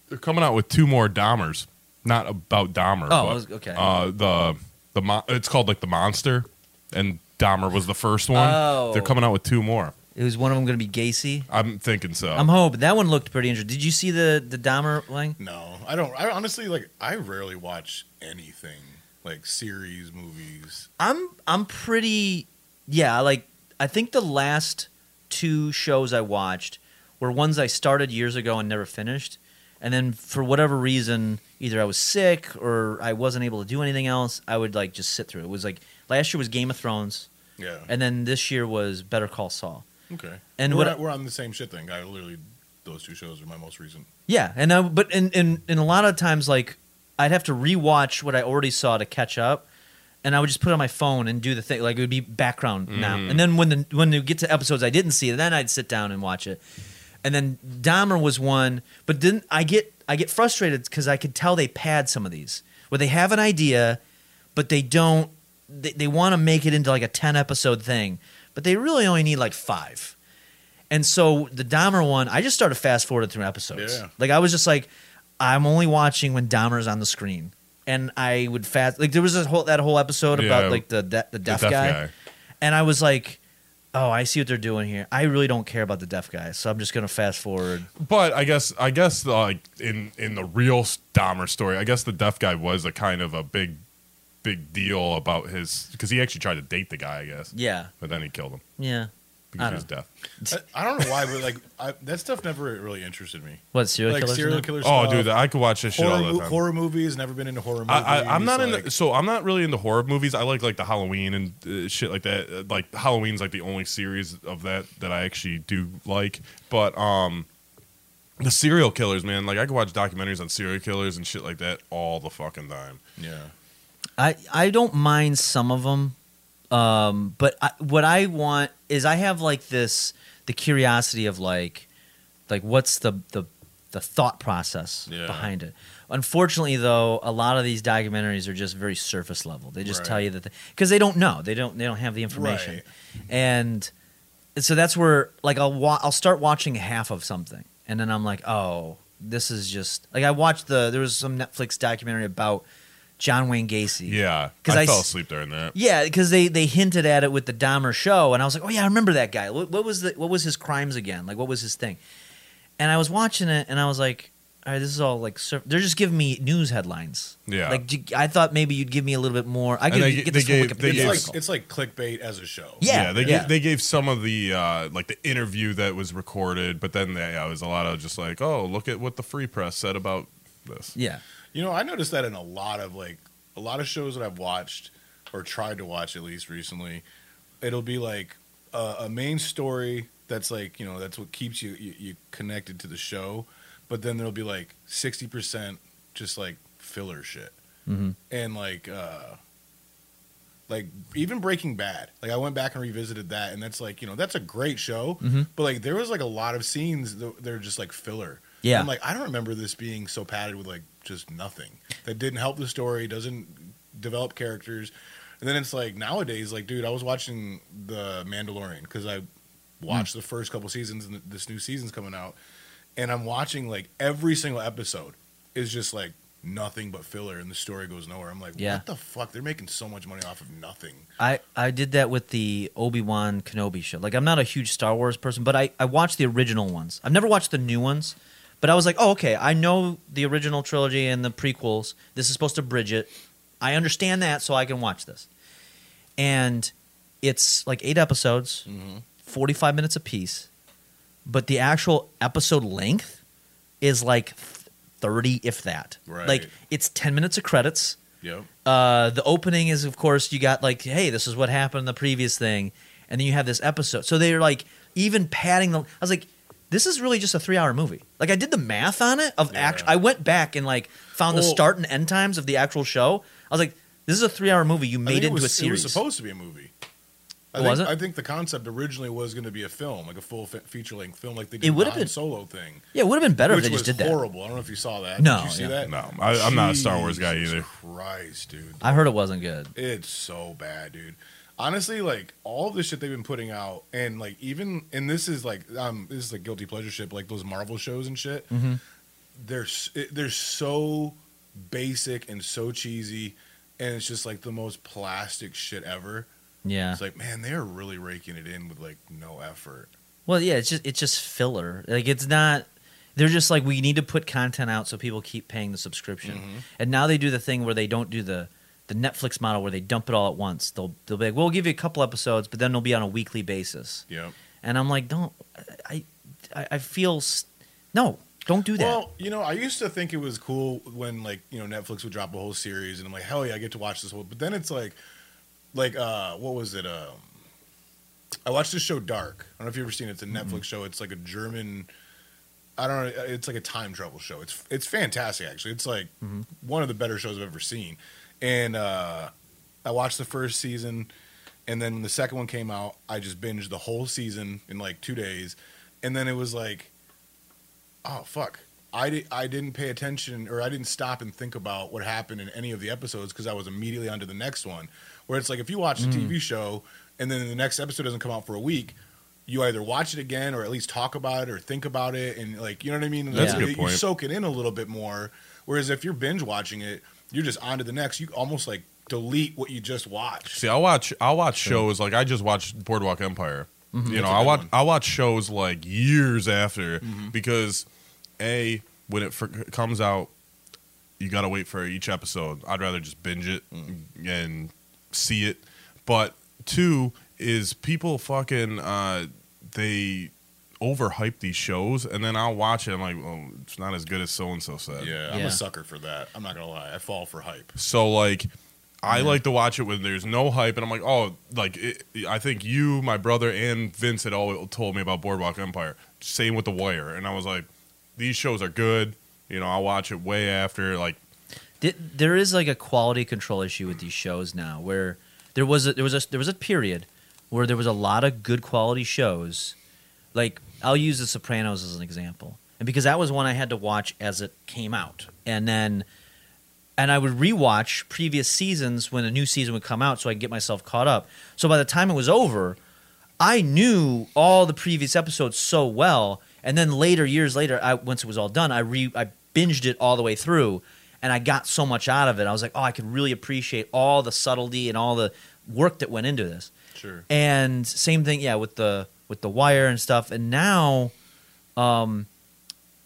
they're coming out with two more Dahmers, not about Dahmer. Oh, but, okay. Uh, the the mo- it's called like the Monster, and Dahmer was the first one. Oh. They're coming out with two more. It was one of them going to be Gacy. I'm thinking so. I'm hoping that one looked pretty interesting. Did you see the the Dahmer thing? No, I don't. I honestly like. I rarely watch anything like series, movies. I'm I'm pretty yeah, like I think the last two shows I watched were ones I started years ago and never finished. And then for whatever reason, either I was sick or I wasn't able to do anything else, I would like just sit through it. Was like last year was Game of Thrones Yeah. and then this year was Better Call Saul. okay. and we're, what- we're on the same shit thing. I literally those two shows are my most recent. Yeah, and I, but in, in in a lot of times like I'd have to rewatch what I already saw to catch up, and I would just put it on my phone and do the thing like it would be background now. Mm-hmm. And then when the when you get to episodes I didn't see, then I'd sit down and watch it. And then Dahmer was one, but then I get I get frustrated because I could tell they pad some of these where they have an idea, but they don't. They, they want to make it into like a ten episode thing, but they really only need like five. And so the Dahmer one, I just started fast forwarding through episodes. Yeah. Like I was just like, I'm only watching when Dahmer's on the screen, and I would fast. Like there was this whole that whole episode Yeah. about like the de- the The deaf, deaf guy, guy. and I was like, oh, I see what they're doing here. I really don't care about the deaf guy, so I'm just gonna fast forward. But I guess I guess like in in the real Dahmer story, I guess the deaf guy was a kind of a big big deal about his because he actually tried to date the guy, I guess, Yeah, but then he killed him yeah. Because I he was don't deaf. I, I don't know why, but like I, that stuff never really interested me. What serial like killers? serial and that? killer Oh, dude, I could watch this shit all horror, the mo- time. horror movies. Never been into horror movies. I, I, I'm not in like, the, so I'm not really into horror movies. I like like the Halloween and uh, shit like that. Uh, Like Halloween's like the only series of that that I actually do like. But um, the serial killers, man, like I could watch documentaries on serial killers and shit like that all the fucking time. Yeah. I I don't mind some of them, um, but I, what I want is I have like this the curiosity of like like what's the the the thought process Yeah. behind it. Unfortunately, though, a lot of these documentaries are just very surface level. They just Right. tell you that because they don't know, they don't they don't have the information, Right. and so that's where like I'll wa- I'll start watching half of something, and then I'm like, oh, this is just like I watched the there was some Netflix documentary about John Wayne Gacy. Yeah, 'Cause I, I fell asleep during that. Yeah, because they they hinted at it with the Dahmer show, and I was like, oh yeah, I remember that guy. What, what was the what was his crimes again? Like what was his thing? And I was watching it, and I was like, all right, this is all like sur- they're just giving me news headlines. Yeah. like I thought maybe you'd give me a little bit more. I could they- get they this from gave- Wikipedia they It's gave- article. like it's like clickbait as a show. Yeah, they yeah. Gave, they gave some of the uh, like the interview that was recorded, but then they, yeah, it was a lot of just like, oh, look at what the Free Press said about this. yeah, You know, I noticed that in a lot of like a lot of shows that I've watched or tried to watch at least recently. It'll be like a, a main story that's like you know that's what keeps you, you you connected to the show, but then there'll be like sixty percent just like filler shit Mhm. and like uh like even Breaking Bad. Like I went back and revisited that, and that's like you know that's a great show, Mm-hmm. but like there was like a lot of scenes that they're just like filler. Yeah. I'm like I don't remember this being so padded with like just nothing that didn't help the story, doesn't develop characters, and then it's like nowadays, like dude, I was watching the Mandalorian because I watched hmm. the first couple seasons and this new season's coming out, and I'm watching like every single episode is just like nothing but filler and the story goes nowhere. I'm like, Yeah. what the fuck? They're making so much money off of nothing. I, I did that with the Obi Wan Kenobi show. Like, I'm not a huge Star Wars person, but I, I watched the original ones. I've never watched the new ones, but I was like, oh, okay, I know the original trilogy and the prequels. This is supposed to bridge it. I understand that, so I can watch this. And it's like eight episodes, 45 minutes apiece, but the actual episode length is like 30, if that. Right. Like, it's 10 minutes of credits. Yep. Uh, the opening is, of course, you got like, hey, this is what happened in the previous thing, and then you have this episode. So they're like even padding the. I was like, this is really just a three-hour movie. Like I did the math on it of Yeah. act. I went back and like found the start and end times of the actual show. I was like, this is a three-hour movie you made think it into was, a series. It was supposed to be a movie. I Oh, think, was it? I think the concept originally was going to be a film, like a full fe- feature-length film, like they did It would the have Han been- Solo thing, yeah, it would have been better which if they was just did that. horrible. I don't know if you saw that. No, Did you see yeah. that? No, I, I'm not a Star Wars guy either. Christ, dude. I heard it wasn't good. It's so bad, dude. Honestly, like all the shit they've been putting out, and like even and this is like um this is like guilty pleasure shit, like those Marvel shows and shit. Mm-hmm. They're it- they're so basic and so cheesy, and it's just like the most plastic shit ever. Yeah. It's like man, they are really raking it in with like no effort. Well, yeah, it's just it's just filler. Like it's not. They're just like we need to put content out so people keep paying the subscription. Mm-hmm. And now they do the thing where they don't do the the Netflix model where they dump it all at once. They'll they'll be like, we'll give you a couple episodes, but then it'll be on a weekly basis. Yep. And I'm like, don't. I I, I feel no. Don't do that. Well, you know, I used to think it was cool when like you know Netflix would drop a whole series, and I'm like, hell yeah, I get to watch this whole. But then it's like, like uh, what was it? Um, I watched this show Dark. I don't know if you've ever seen it. It's a Netflix show. It's like a German. I don't know. It's like a time travel show. It's it's fantastic actually. It's like one of the better shows I've ever seen. And uh, I watched the first season, and then when the second one came out, I just binged the whole season in like two days, and then it was like oh fuck. I, di- I didn't pay attention or i didn't stop and think about what happened in any of the episodes because i was immediately onto the next one. Where it's like if you watch the Mm. tv show and then the next episode doesn't come out for a week you either watch it again or at least talk about it or think about it and like you know what i mean? That's a good point. you soak it in a little bit more. Whereas if you're binge watching it you're just on to the next you almost like delete what you just watched See, I'll watch. I'll watch shows like I just watched Boardwalk Empire. You know, a I good watch. one. I watch shows like years after Mm-hmm. because a when it fir- comes out, you got to wait for each episode. I'd rather just binge it Mm. and see it. But two is people fucking uh, they overhype these shows, and then I'll watch it. I'm like, oh, it's not as good as so and so said. yeah i'm Yeah. a sucker for that i'm not gonna lie i fall for hype So like, I like to watch it when there's no hype, and I'm like, oh, like it, I think you, my brother, and Vince had all told me about Boardwalk Empire. Same with The Wire, and I was like, these shows are good. You know, I'll watch it way after. Like, Th- there is like a quality control issue with these shows now where there was a, there was a there was a period where there was a lot of good quality shows like I'll use The Sopranos as an example and because that was one I had to watch as it came out and then and I would rewatch previous seasons when a new season would come out so I could get myself caught up so by the time it was over I knew all the previous episodes so well, and then later, years later, I, once it was all done, I re I binged it all the way through, and I got so much out of it. I was like, oh, I could really appreciate all the subtlety and all the work that went into this. sure And same thing, yeah, with the with the wire and stuff. And now, um,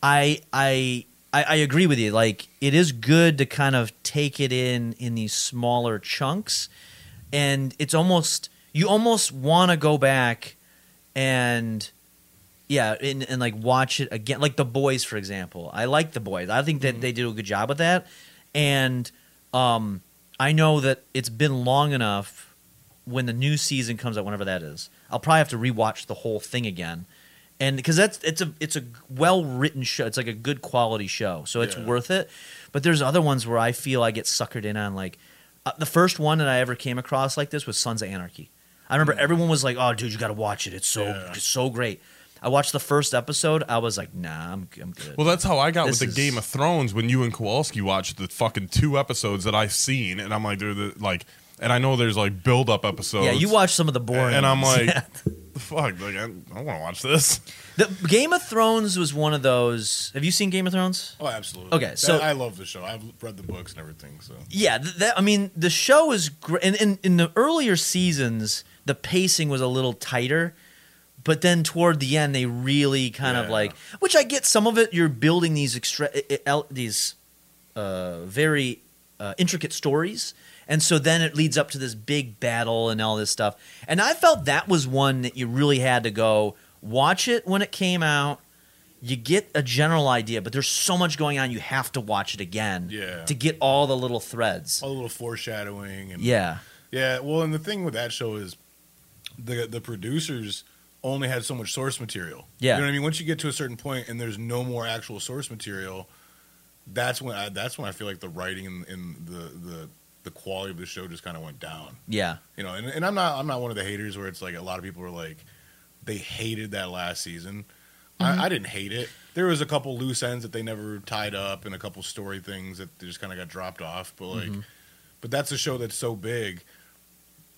I I I, I agree with you. Like, it is good to kind of take it in in these smaller chunks, and it's almost you almost want to go back and yeah, and, and like watch it again. Like the boys, for example. I like the boys. I think that they did a good job with that, and um, I know that it's been long enough when the new season comes out, whenever that is. I'll probably have to rewatch the whole thing again, and because that's it's a it's a well written show. It's like a good quality show, so it's Yeah. worth it. But there's other ones where I feel I get suckered in on like Uh, the first one that I ever came across like this was Sons of Anarchy. I remember everyone was like, "Oh, dude, you got to watch it. It's so Yeah. it's so great." I watched the first episode. I was like, "Nah, I'm I'm good." Well, that's how I got This with the is- Game of Thrones when you and Kowalski watched the fucking two episodes that I've seen, and I'm like, they're the, like, and I know there's like build up episodes. yeah, you watch some of the boring. and I'm like, Yeah. the fuck, like I, I don't want to watch this. the Game of Thrones was one of those. Have you seen Game of Thrones? Oh, absolutely. Okay, That- so- I love the show. I've read the books and everything. So Yeah, that I mean, the show is great. In, in in the earlier seasons, the pacing was a little tighter, but then toward the end, they really kind of Yeah. like, which I get some of it. You're building these extra i- i- el- these uh, very uh, intricate stories, and so then it leads up to this big battle and all this stuff. And I felt that was one that you really had to go watch it when it came out. You get a general idea, but there's so much going on. You have to watch it again Yeah. to get all the little threads. all the little foreshadowing and Yeah. Yeah, well, and the thing with that show is the the producers only had so much source material. Yeah. you know what I mean. Once you get to a certain point and there's no more actual source material, that's when I, that's when I feel like the writing and, and the the the quality of the show just kind of went down. Yeah. You know, and, and I'm not I'm not one of the haters where it's like a lot of people were like they hated that last season. Mm-hmm. I, I didn't hate it. There was a couple loose ends that they never tied up, and a couple story things that they just kind of got dropped off. But like, Mm-hmm. but that's a show that's so big.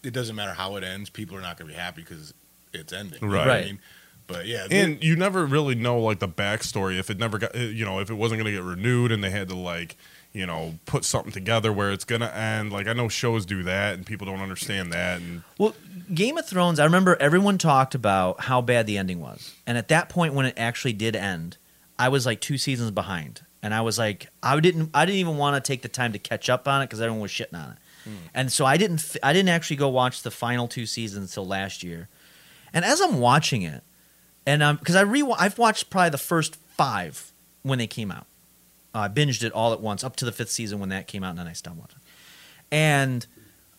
It doesn't matter how it ends. People are not going to be happy because it's ending. You know what I Right. mean? But yeah, And you never really know like the backstory if it never got, you know, if it wasn't going to get renewed and they had to like, you know, put something together where it's going to end. Like I know shows do that and people don't understand that. And Well, Game of Thrones, I remember everyone talked about how bad the ending was. And at that point when it actually did end, I was like two seasons behind. And I was like I didn't I didn't even want to take the time to catch up on it cuz everyone was shitting on it. And so I didn't I didn't actually go watch the final two seasons until last year. And as I'm watching it, and um because I re I've watched probably the first 5 when they came out. I binged it all at once up to the 5th season when that came out and then I stopped watching. And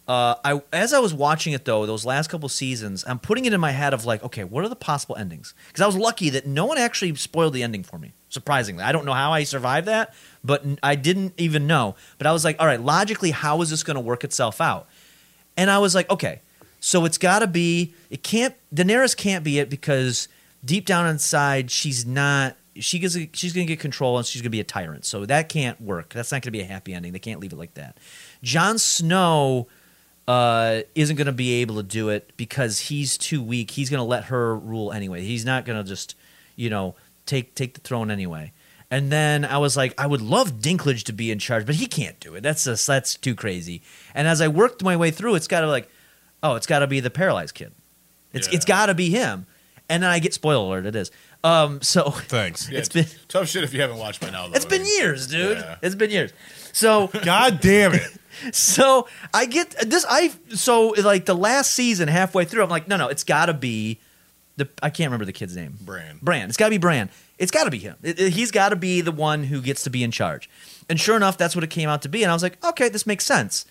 uh, I as I was watching it though, those last couple seasons, I'm putting it in my head of like, okay, what are the possible endings? Because I was lucky that no one actually spoiled the ending for me. Surprisingly, I don't know how I survived that, but I didn't even know. But I was like, all right, logically, how is this going to work itself out? And I was like, okay, so it's got to be. It can't. Daenerys can't be it because deep down inside, she's not. She gets. She's going to get control and she's going to be a tyrant. So that can't work. That's not going to be a happy ending. They can't leave it like that. Jon Snow uh, isn't going to be able to do it because he's too weak. He's going to let her rule anyway. He's not going to just, you know, take take the throne anyway. And then I was like, I would love Dinklage to be in charge, but he can't do it. That's just that's too crazy. And as I worked my way through, it's got to like, oh, it's got to be the paralyzed kid. It's it's Yeah. got to be him. And then I get spoiler alert. It is. Um. So thanks. Yeah, it's been tough shit if you haven't watched by now. Though. it's been years, dude. Yeah. It's been years. So God damn it. so I get this. I so like the last season, halfway through, I'm like, no, no, it's got to be the. I can't remember the kid's name. Bran. Bran. It's got to be Bran. It's got to be him. It- it- he's got to be the one who gets to be in charge. And sure enough, that's what it came out to be. And I was like, okay, this makes sense.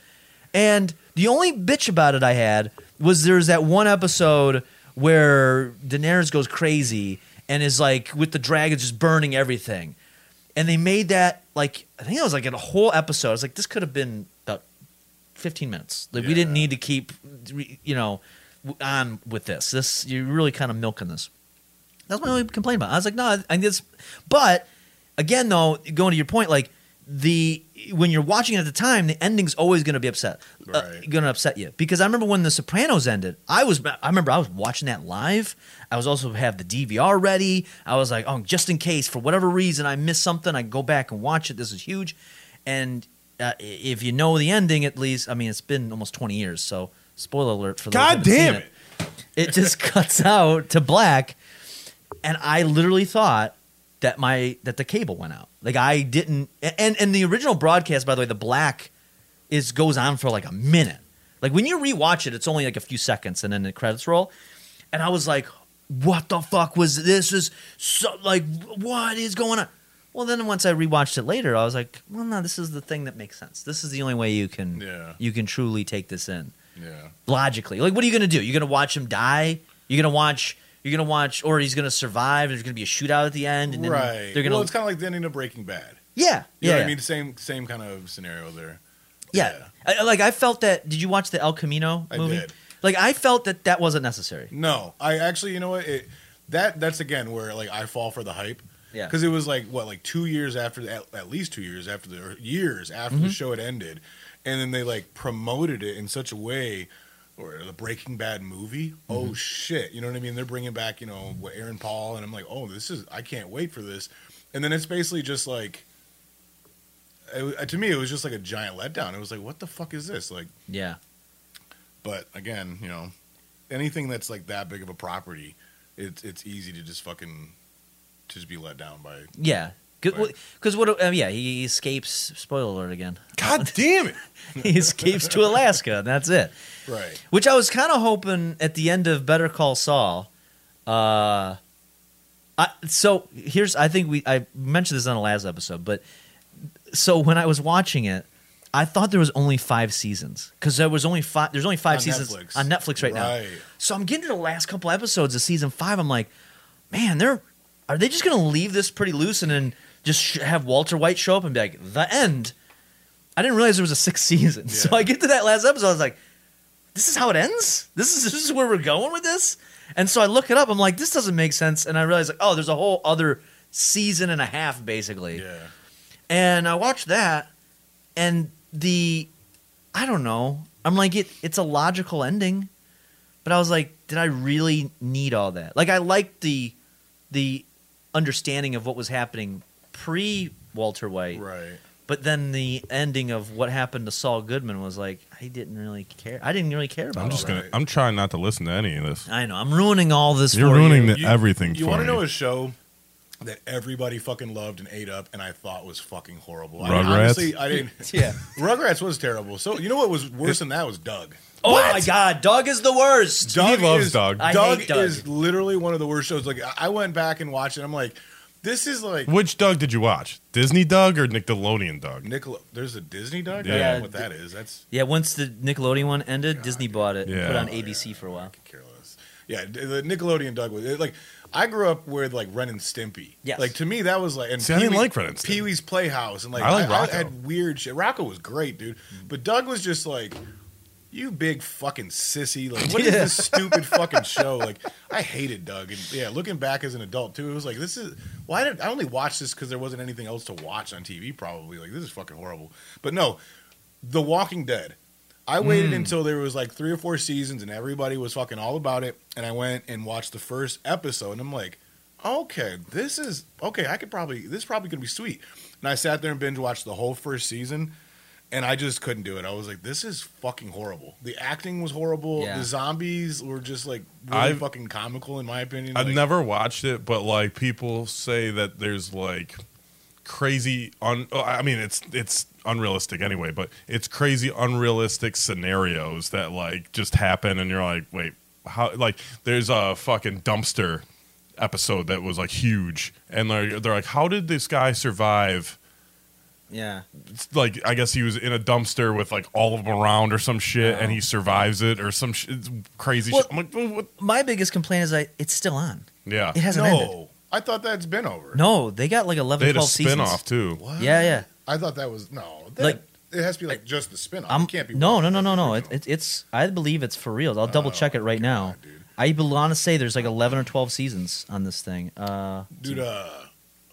And the only bitch about it I had was there's that one episode where Daenerys goes crazy and is like with the dragons just burning everything. And they made that like I think it was like a whole episode. I was like, this could have been about 15 minutes. Like we didn't need to keep, you know, on with this. This you're really kind of milking this. That's my only complaint about. it. I was like, no, I think this. But again, though, going to your point, like the when you're watching it at the time, the ending's always going to be upset, uh, going to upset you. Because I remember when The Sopranos ended, I was, I remember I was watching that live. I was also have the DVR ready. I was like, oh, just in case for whatever reason I miss something, I go back and watch it. This is huge, and uh, if you know the ending, at least, I mean, it's been almost 20 years, so spoiler alert for those God damn it. it. Just cuts out to black and i literally thought that my that the cable went out. Like i didn't and and the original broadcast by the way the black is goes on for like a minute. Like when you rewatch it it's only like a few seconds and then the credits roll. And i was like what the fuck was this is so like what is going on well then once i rewatched it later i was like well no this is the thing that makes sense this is the only way you can Yeah. you can truly take this in Yeah. logically. Like, what are you gonna do? You're gonna watch him die? You're gonna watch? You're gonna watch, or he's gonna survive? There's gonna be a shootout at the end, and Right. they're gonna. well, it's kind of like the ending of Breaking Bad. yeah, You know yeah, what I mean? Same same kind of scenario there. Yeah, I, like I felt that. Did you watch the El Camino I movie? did. Like I felt that that wasn't necessary. No, I actually, you know what? It, that that's again where like I fall for the hype. Yeah. Because it was like what, like two years after, the, at, at least two years after the or years after Mm-hmm. the show had ended, and then they like promoted it in such a way, or the Breaking Bad movie. Mm-hmm. Oh shit, you know what I mean? They're bringing back you know what Aaron Paul, and I'm like, oh, this is I can't wait for this. And then it's basically just like, it, to me, it was just like a giant letdown. It was like, what the fuck is this? Like, Yeah, but again, you know, anything that's like that big of a property, it's it's easy to just fucking just be let down by. yeah. Because what? Uh, yeah, he escapes. Spoiler alert again. God damn it! he escapes to Alaska, and that's it. Right. Which I was kind of hoping at the end of Better Call Saul. Uh, I, so here's I think we I mentioned this on the last episode, but so when I was watching it, I thought there was only five seasons because there was only five. There's only five On seasons Netflix. on Netflix right, now. Right. So I'm getting to the last couple episodes of season five. I'm like, man, they're are they just gonna leave this pretty loose and then just sh- have Walter White show up and be like the end? I didn't realize there was a sixth season. So I get to that last episode. I was like, this is how it ends. This is this is where we're going with this. And so I look it up. I'm like, this doesn't make sense. And I realize like, oh, there's a whole other season and a half basically. Yeah. And I watched that, and the, I don't know. I'm like, it. It's a logical ending, but I was like, did I really need all that? Like, I liked the, the understanding of what was happening pre Walter White, Right. but then the ending of what happened to Saul Goodman was like, I didn't really care. I didn't really care about. I'm just gonna. I'm trying not to listen to any of this. I know. I'm ruining all this. You're for ruining you. the, everything You for want to know a show that everybody fucking loved and ate up, and I thought was fucking horrible. I Rugrats? honestly, I didn't. Yeah. Rugrats was terrible. So you know what was worse than that was Doug. Oh my god, Doug is the worst. Doug loves is, Doug. I Doug, hate Doug. is literally one of the worst shows. Like I- I went back and watched it. I'm like, this is like Which Doug did you watch? Disney Doug or Nickelodeon Doug? Nickel. There's a Disney Doug. Yeah. I don't know what that is. That's Yeah, once the Nickelodeon one ended, Disney bought it and put it on Oh, ABC for a while. careless. Yeah, the Nickelodeon Doug was it, like. I grew up with like Ren and Stimpy. Yes. Like to me, that was like. And See, I didn't Pee-wee- like Ren and Stimpy. Pee Wee's Playhouse and like I like I, Rocko. had weird shit. Rocko was great, dude. But Doug was just like, you big fucking sissy. Like, what is Yeah. this stupid fucking show? Like, I hated Doug. And yeah, looking back as an adult too, it was like this is why did I only watch this because there wasn't anything else to watch on TV? Probably like this is fucking horrible. But no, The Walking Dead. I waited hmm. until there was like three or four seasons and everybody was fucking all about it, and I went and watched the first episode, and I'm like, okay, this is okay. I could probably this is probably gonna be sweet. And I sat there and binge watched the whole first season, and I just couldn't do it. I was like, this is fucking horrible. The acting was horrible. Yeah. The zombies were just like really I've- fucking comical in my opinion. I've Like, never watched it, but like people say that there's like crazy un oh, I mean it's it's unrealistic anyway, but it's crazy unrealistic scenarios that like just happen and you're like, wait, how like there's a fucking dumpster episode that was like huge and they're, they're like how did this guy survive Yeah. it's like I guess he was in a dumpster with like all of them around or some shit, and he survives it or some sh- crazy Well- shit. I'm like, what? My biggest complaint is I it's still on. Yeah, It hasn't ended. No. I thought that's been over. No, they got like 11, they had a 12 spin seasons. off too. What? Yeah, yeah. I thought that was no. That, Like- it has to be like just the spin-off. I'm it can't be no, no, one no, no, of no. It, original. it, it's I believe it's for real. I'll double check it right now. Dude. I want to say there's like 11 or 12 seasons on this thing. Uh, Dude, uh,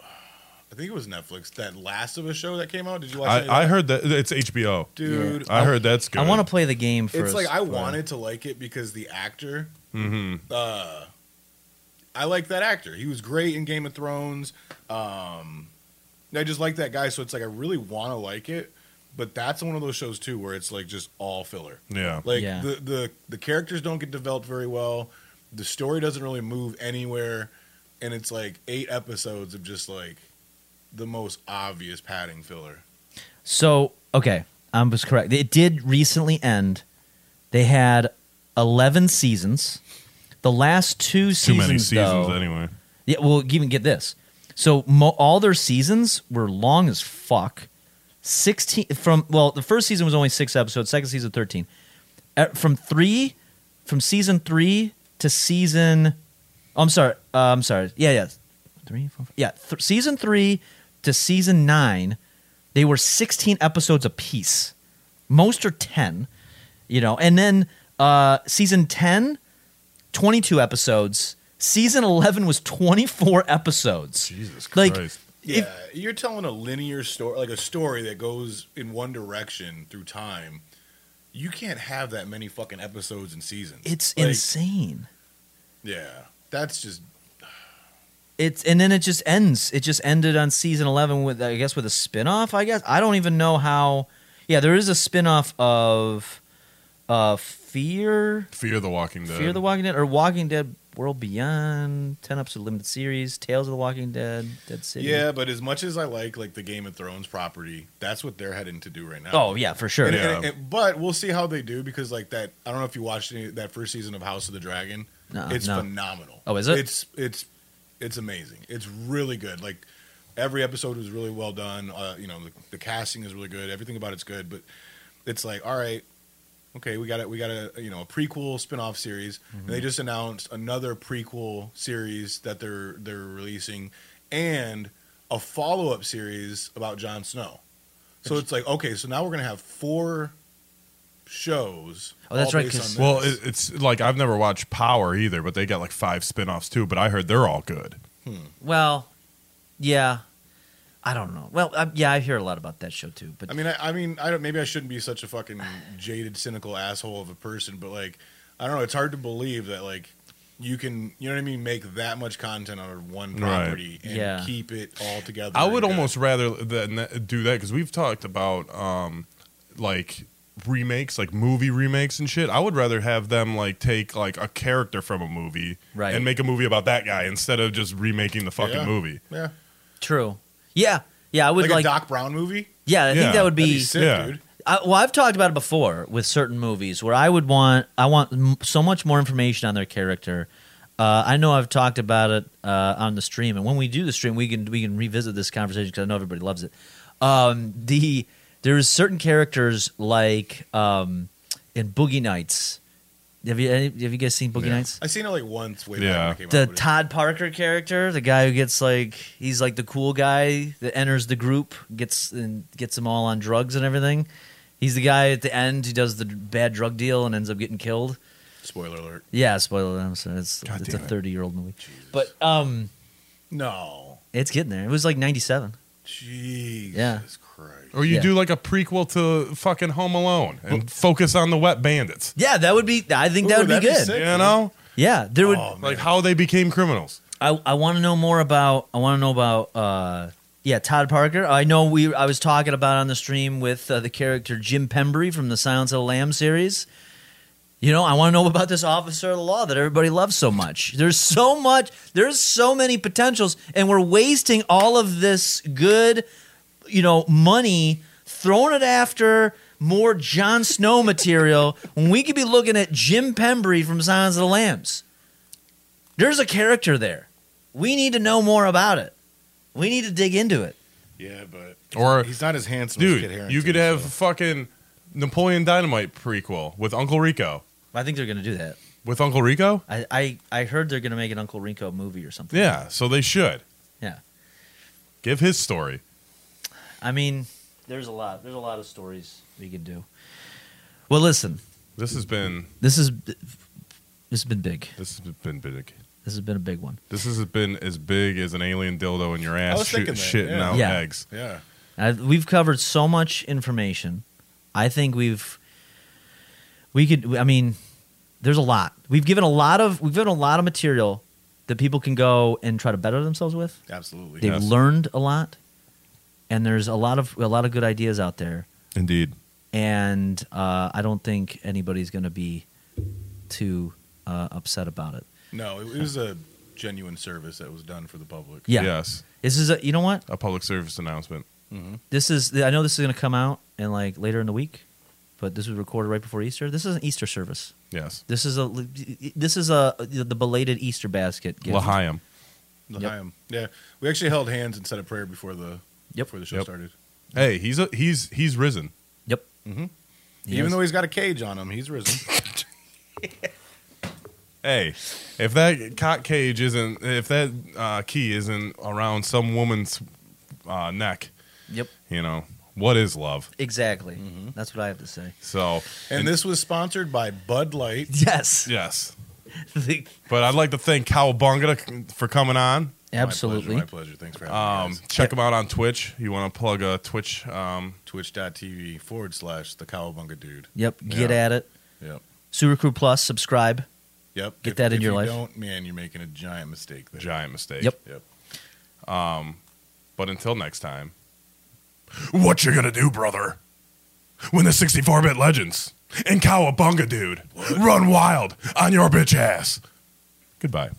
I think it was Netflix. That Last of Us show that came out. Did you watch? any of I, I that? heard that it's HBO. dude. I heard that's good. I want to play the game first. It's like I but- wanted to like it because the actor. hmm Uh, I like that actor. He was great in Game of Thrones. Um, I just like that guy. So it's like I really want to like it, but that's one of those shows too where it's like just all filler. Yeah. Like Yeah. the the the characters don't get developed very well. The story doesn't really move anywhere, and it's like eight episodes of just like the most obvious padding filler. So okay, I was correct. It did recently end. They had 11 seasons. The last two Too seasons, many seasons though, anyway. Yeah, well, even get this. So mo- all their seasons were long as fuck. Sixteen from well, the first season was only six episodes. Second season thirteen. Uh, from three, from season three to season. Oh, I'm sorry. Uh, I'm sorry. Yeah, yeah. Three, four, five- yeah. Th- season three to season nine, they were sixteen episodes apiece. Most are 10, you know. And then uh, season 10, 22 episodes. Season 11 was 24 episodes. Jesus Like, Christ. Yeah, If- you're telling a linear story, like a story that goes in one direction through time. You can't have that many fucking episodes and seasons. It's Like, insane. Yeah, that's just It's and then it just ends. It just ended on season 11 with I guess with a spin-off, I guess. I don't even know how Yeah, there is a spinoff of uh Fear Fear the Walking Dead. Fear the Walking Dead or Walking Dead World Beyond, 10 episode limited series, Tales of the Walking Dead, Dead City. yeah. But as much as I like like the Game of Thrones property, that's what they're heading to do right now. Oh, yeah, for sure. And- Yeah. and- and- but we'll see how they do because like that. I don't know if you watched any, that first season of House of the Dragon. No, it's no. phenomenal. Oh, is it? It's it's it's amazing. It's really good. Like every episode was really well done. Uh, you know, the, the casting is really good. Everything about it's good. But it's like, all right, okay, we got it. We got a you know a prequel spin-off series, and they mm-hmm. just announced another prequel series that they're they're releasing, and a follow-up series about Jon Snow. So it's like, okay, so now we're gonna have four shows. Oh, that's all right, based 'cause- Well, it, it's like I've never watched Power either, but they got like five spin-offs too. But I heard they're all good. Hmm. Well, yeah. I don't know. Well, I, yeah, I hear a lot about that show too, but I mean, I, I mean, I don't. Maybe I shouldn't be such a fucking jaded, cynical asshole of a person, but like, I don't know. It's hard to believe that like you can, you know what I mean, make that much content on one Right. property and Yeah. keep it all together. I would and good. almost rather than that- do that because we've talked about um, like remakes, like movie remakes and shit. I would rather have them like take like a character from a movie Right. and make a movie about that guy instead of just remaking the fucking Yeah. movie. yeah, true. Yeah. Yeah, I would like, like, a Doc Brown movie. Yeah, I Yeah, think that would That'd be, be sick, yeah. dude. I, well, I've talked about it before with certain movies where I would want I want m- so much more information on their character. Uh, I know I've talked about it uh, on the stream, and when we do the stream, we can we can revisit this conversation because I know everybody loves it. Um, the there's certain characters like um, in Boogie Nights. Have you have you guys seen Boogie Yeah. Nights? I seen it like once. Way Yeah. back when it came the out, but it- Todd Parker character, the guy who gets like he's like the cool guy that enters the group, gets and gets them all on drugs and everything. He's the guy at the end who does the bad drug deal and ends up getting killed. Spoiler alert. Yeah, spoiler. alert, I'm sorry, it's God it's a damn it. 30 year old movie, but um, No. it's getting there. It was like 97. Jesus Yeah. Christ. Or you Yeah. do like a prequel to fucking Home Alone and focus on the wet bandits. Yeah, that would be. I think that Ooh, would be that'd be good. sick. You know, yeah, there would. Oh, man. like how they became criminals. I, I want to know more about I want to know about uh yeah Todd Parker. I know we I was talking about on the stream with uh, the character Jim Pembry from the Silence of the Lamb series. You know, I want to know about this officer of the law that everybody loves so much. There's so much, there's so many potentials, and we're wasting all of this good, you know, money throwing it after more Jon Snow material when we could be looking at Jim Pembry from Silence of the Lambs. There's a character there. We need to know more about it. We need to dig into it. Yeah, but Or he's not as handsome as Kit dude, Harington. you could have so- fucking Napoleon Dynamite prequel with Uncle Rico. I think they're going to do that. With Uncle Rico? I, I, I heard they're going to make an Uncle Rico movie or something. Yeah, so they should. Yeah. Give his story. I mean, there's a lot. There's a lot of stories we could do. Well, listen. This has been This is this has been big. this has been big. This has been a big one. This has been as big as an alien dildo in your ass was shoot, shitting yeah. out Yeah. eggs. Yeah. I, we've covered so much information. I think we've we could. I mean, there's a lot. We've given a lot of we've given a lot of material that people can go and try to better themselves with. Absolutely. They've Yes. learned a lot, and there's a lot of a lot of good ideas out there. Indeed. And uh, I don't think anybody's going to be too uh, upset about it. No, it, it was a genuine service that was done for the public. Yeah, Yes. this is a. You know what? A public service announcement. This is. I know this is going to come out in like later in the week, but this was recorded right before Easter. This is an Easter service. Yes. This is a. This is a the belated Easter basket. gift. L'chaim. L'chaim. Yeah, we actually held hands and said a prayer before the Yep. before the show Yep. started. Hey, he's a, he's he's risen. Yep. Mhm. He Even is. though he's got a cage on him, he's risen. Hey, if that cock cage isn't, if that uh, key isn't around some woman's uh, neck, Yep. you know, What is love? Exactly. That's what I have to say. So, And this was sponsored by Bud Light. Yes. yes. The- But I'd like to thank Cowabunga for coming on. Absolutely. My pleasure. My pleasure. Thanks for having Um, me. guys. check them out on Twitch. You want to plug a Twitch? Um, Twitch.tv forward slash the Cowabunga dude. Yep. Get Yeah. at it. Yep. Sewer Crew Plus. Subscribe. Yep. Get If- that in if your you life. Don't man, you're making a giant mistake there. giant mistake. Yep. Yep. But until next time, what you gonna do, brother? When the 64-bit legends and Cowabunga dude run wild on your bitch ass. Goodbye.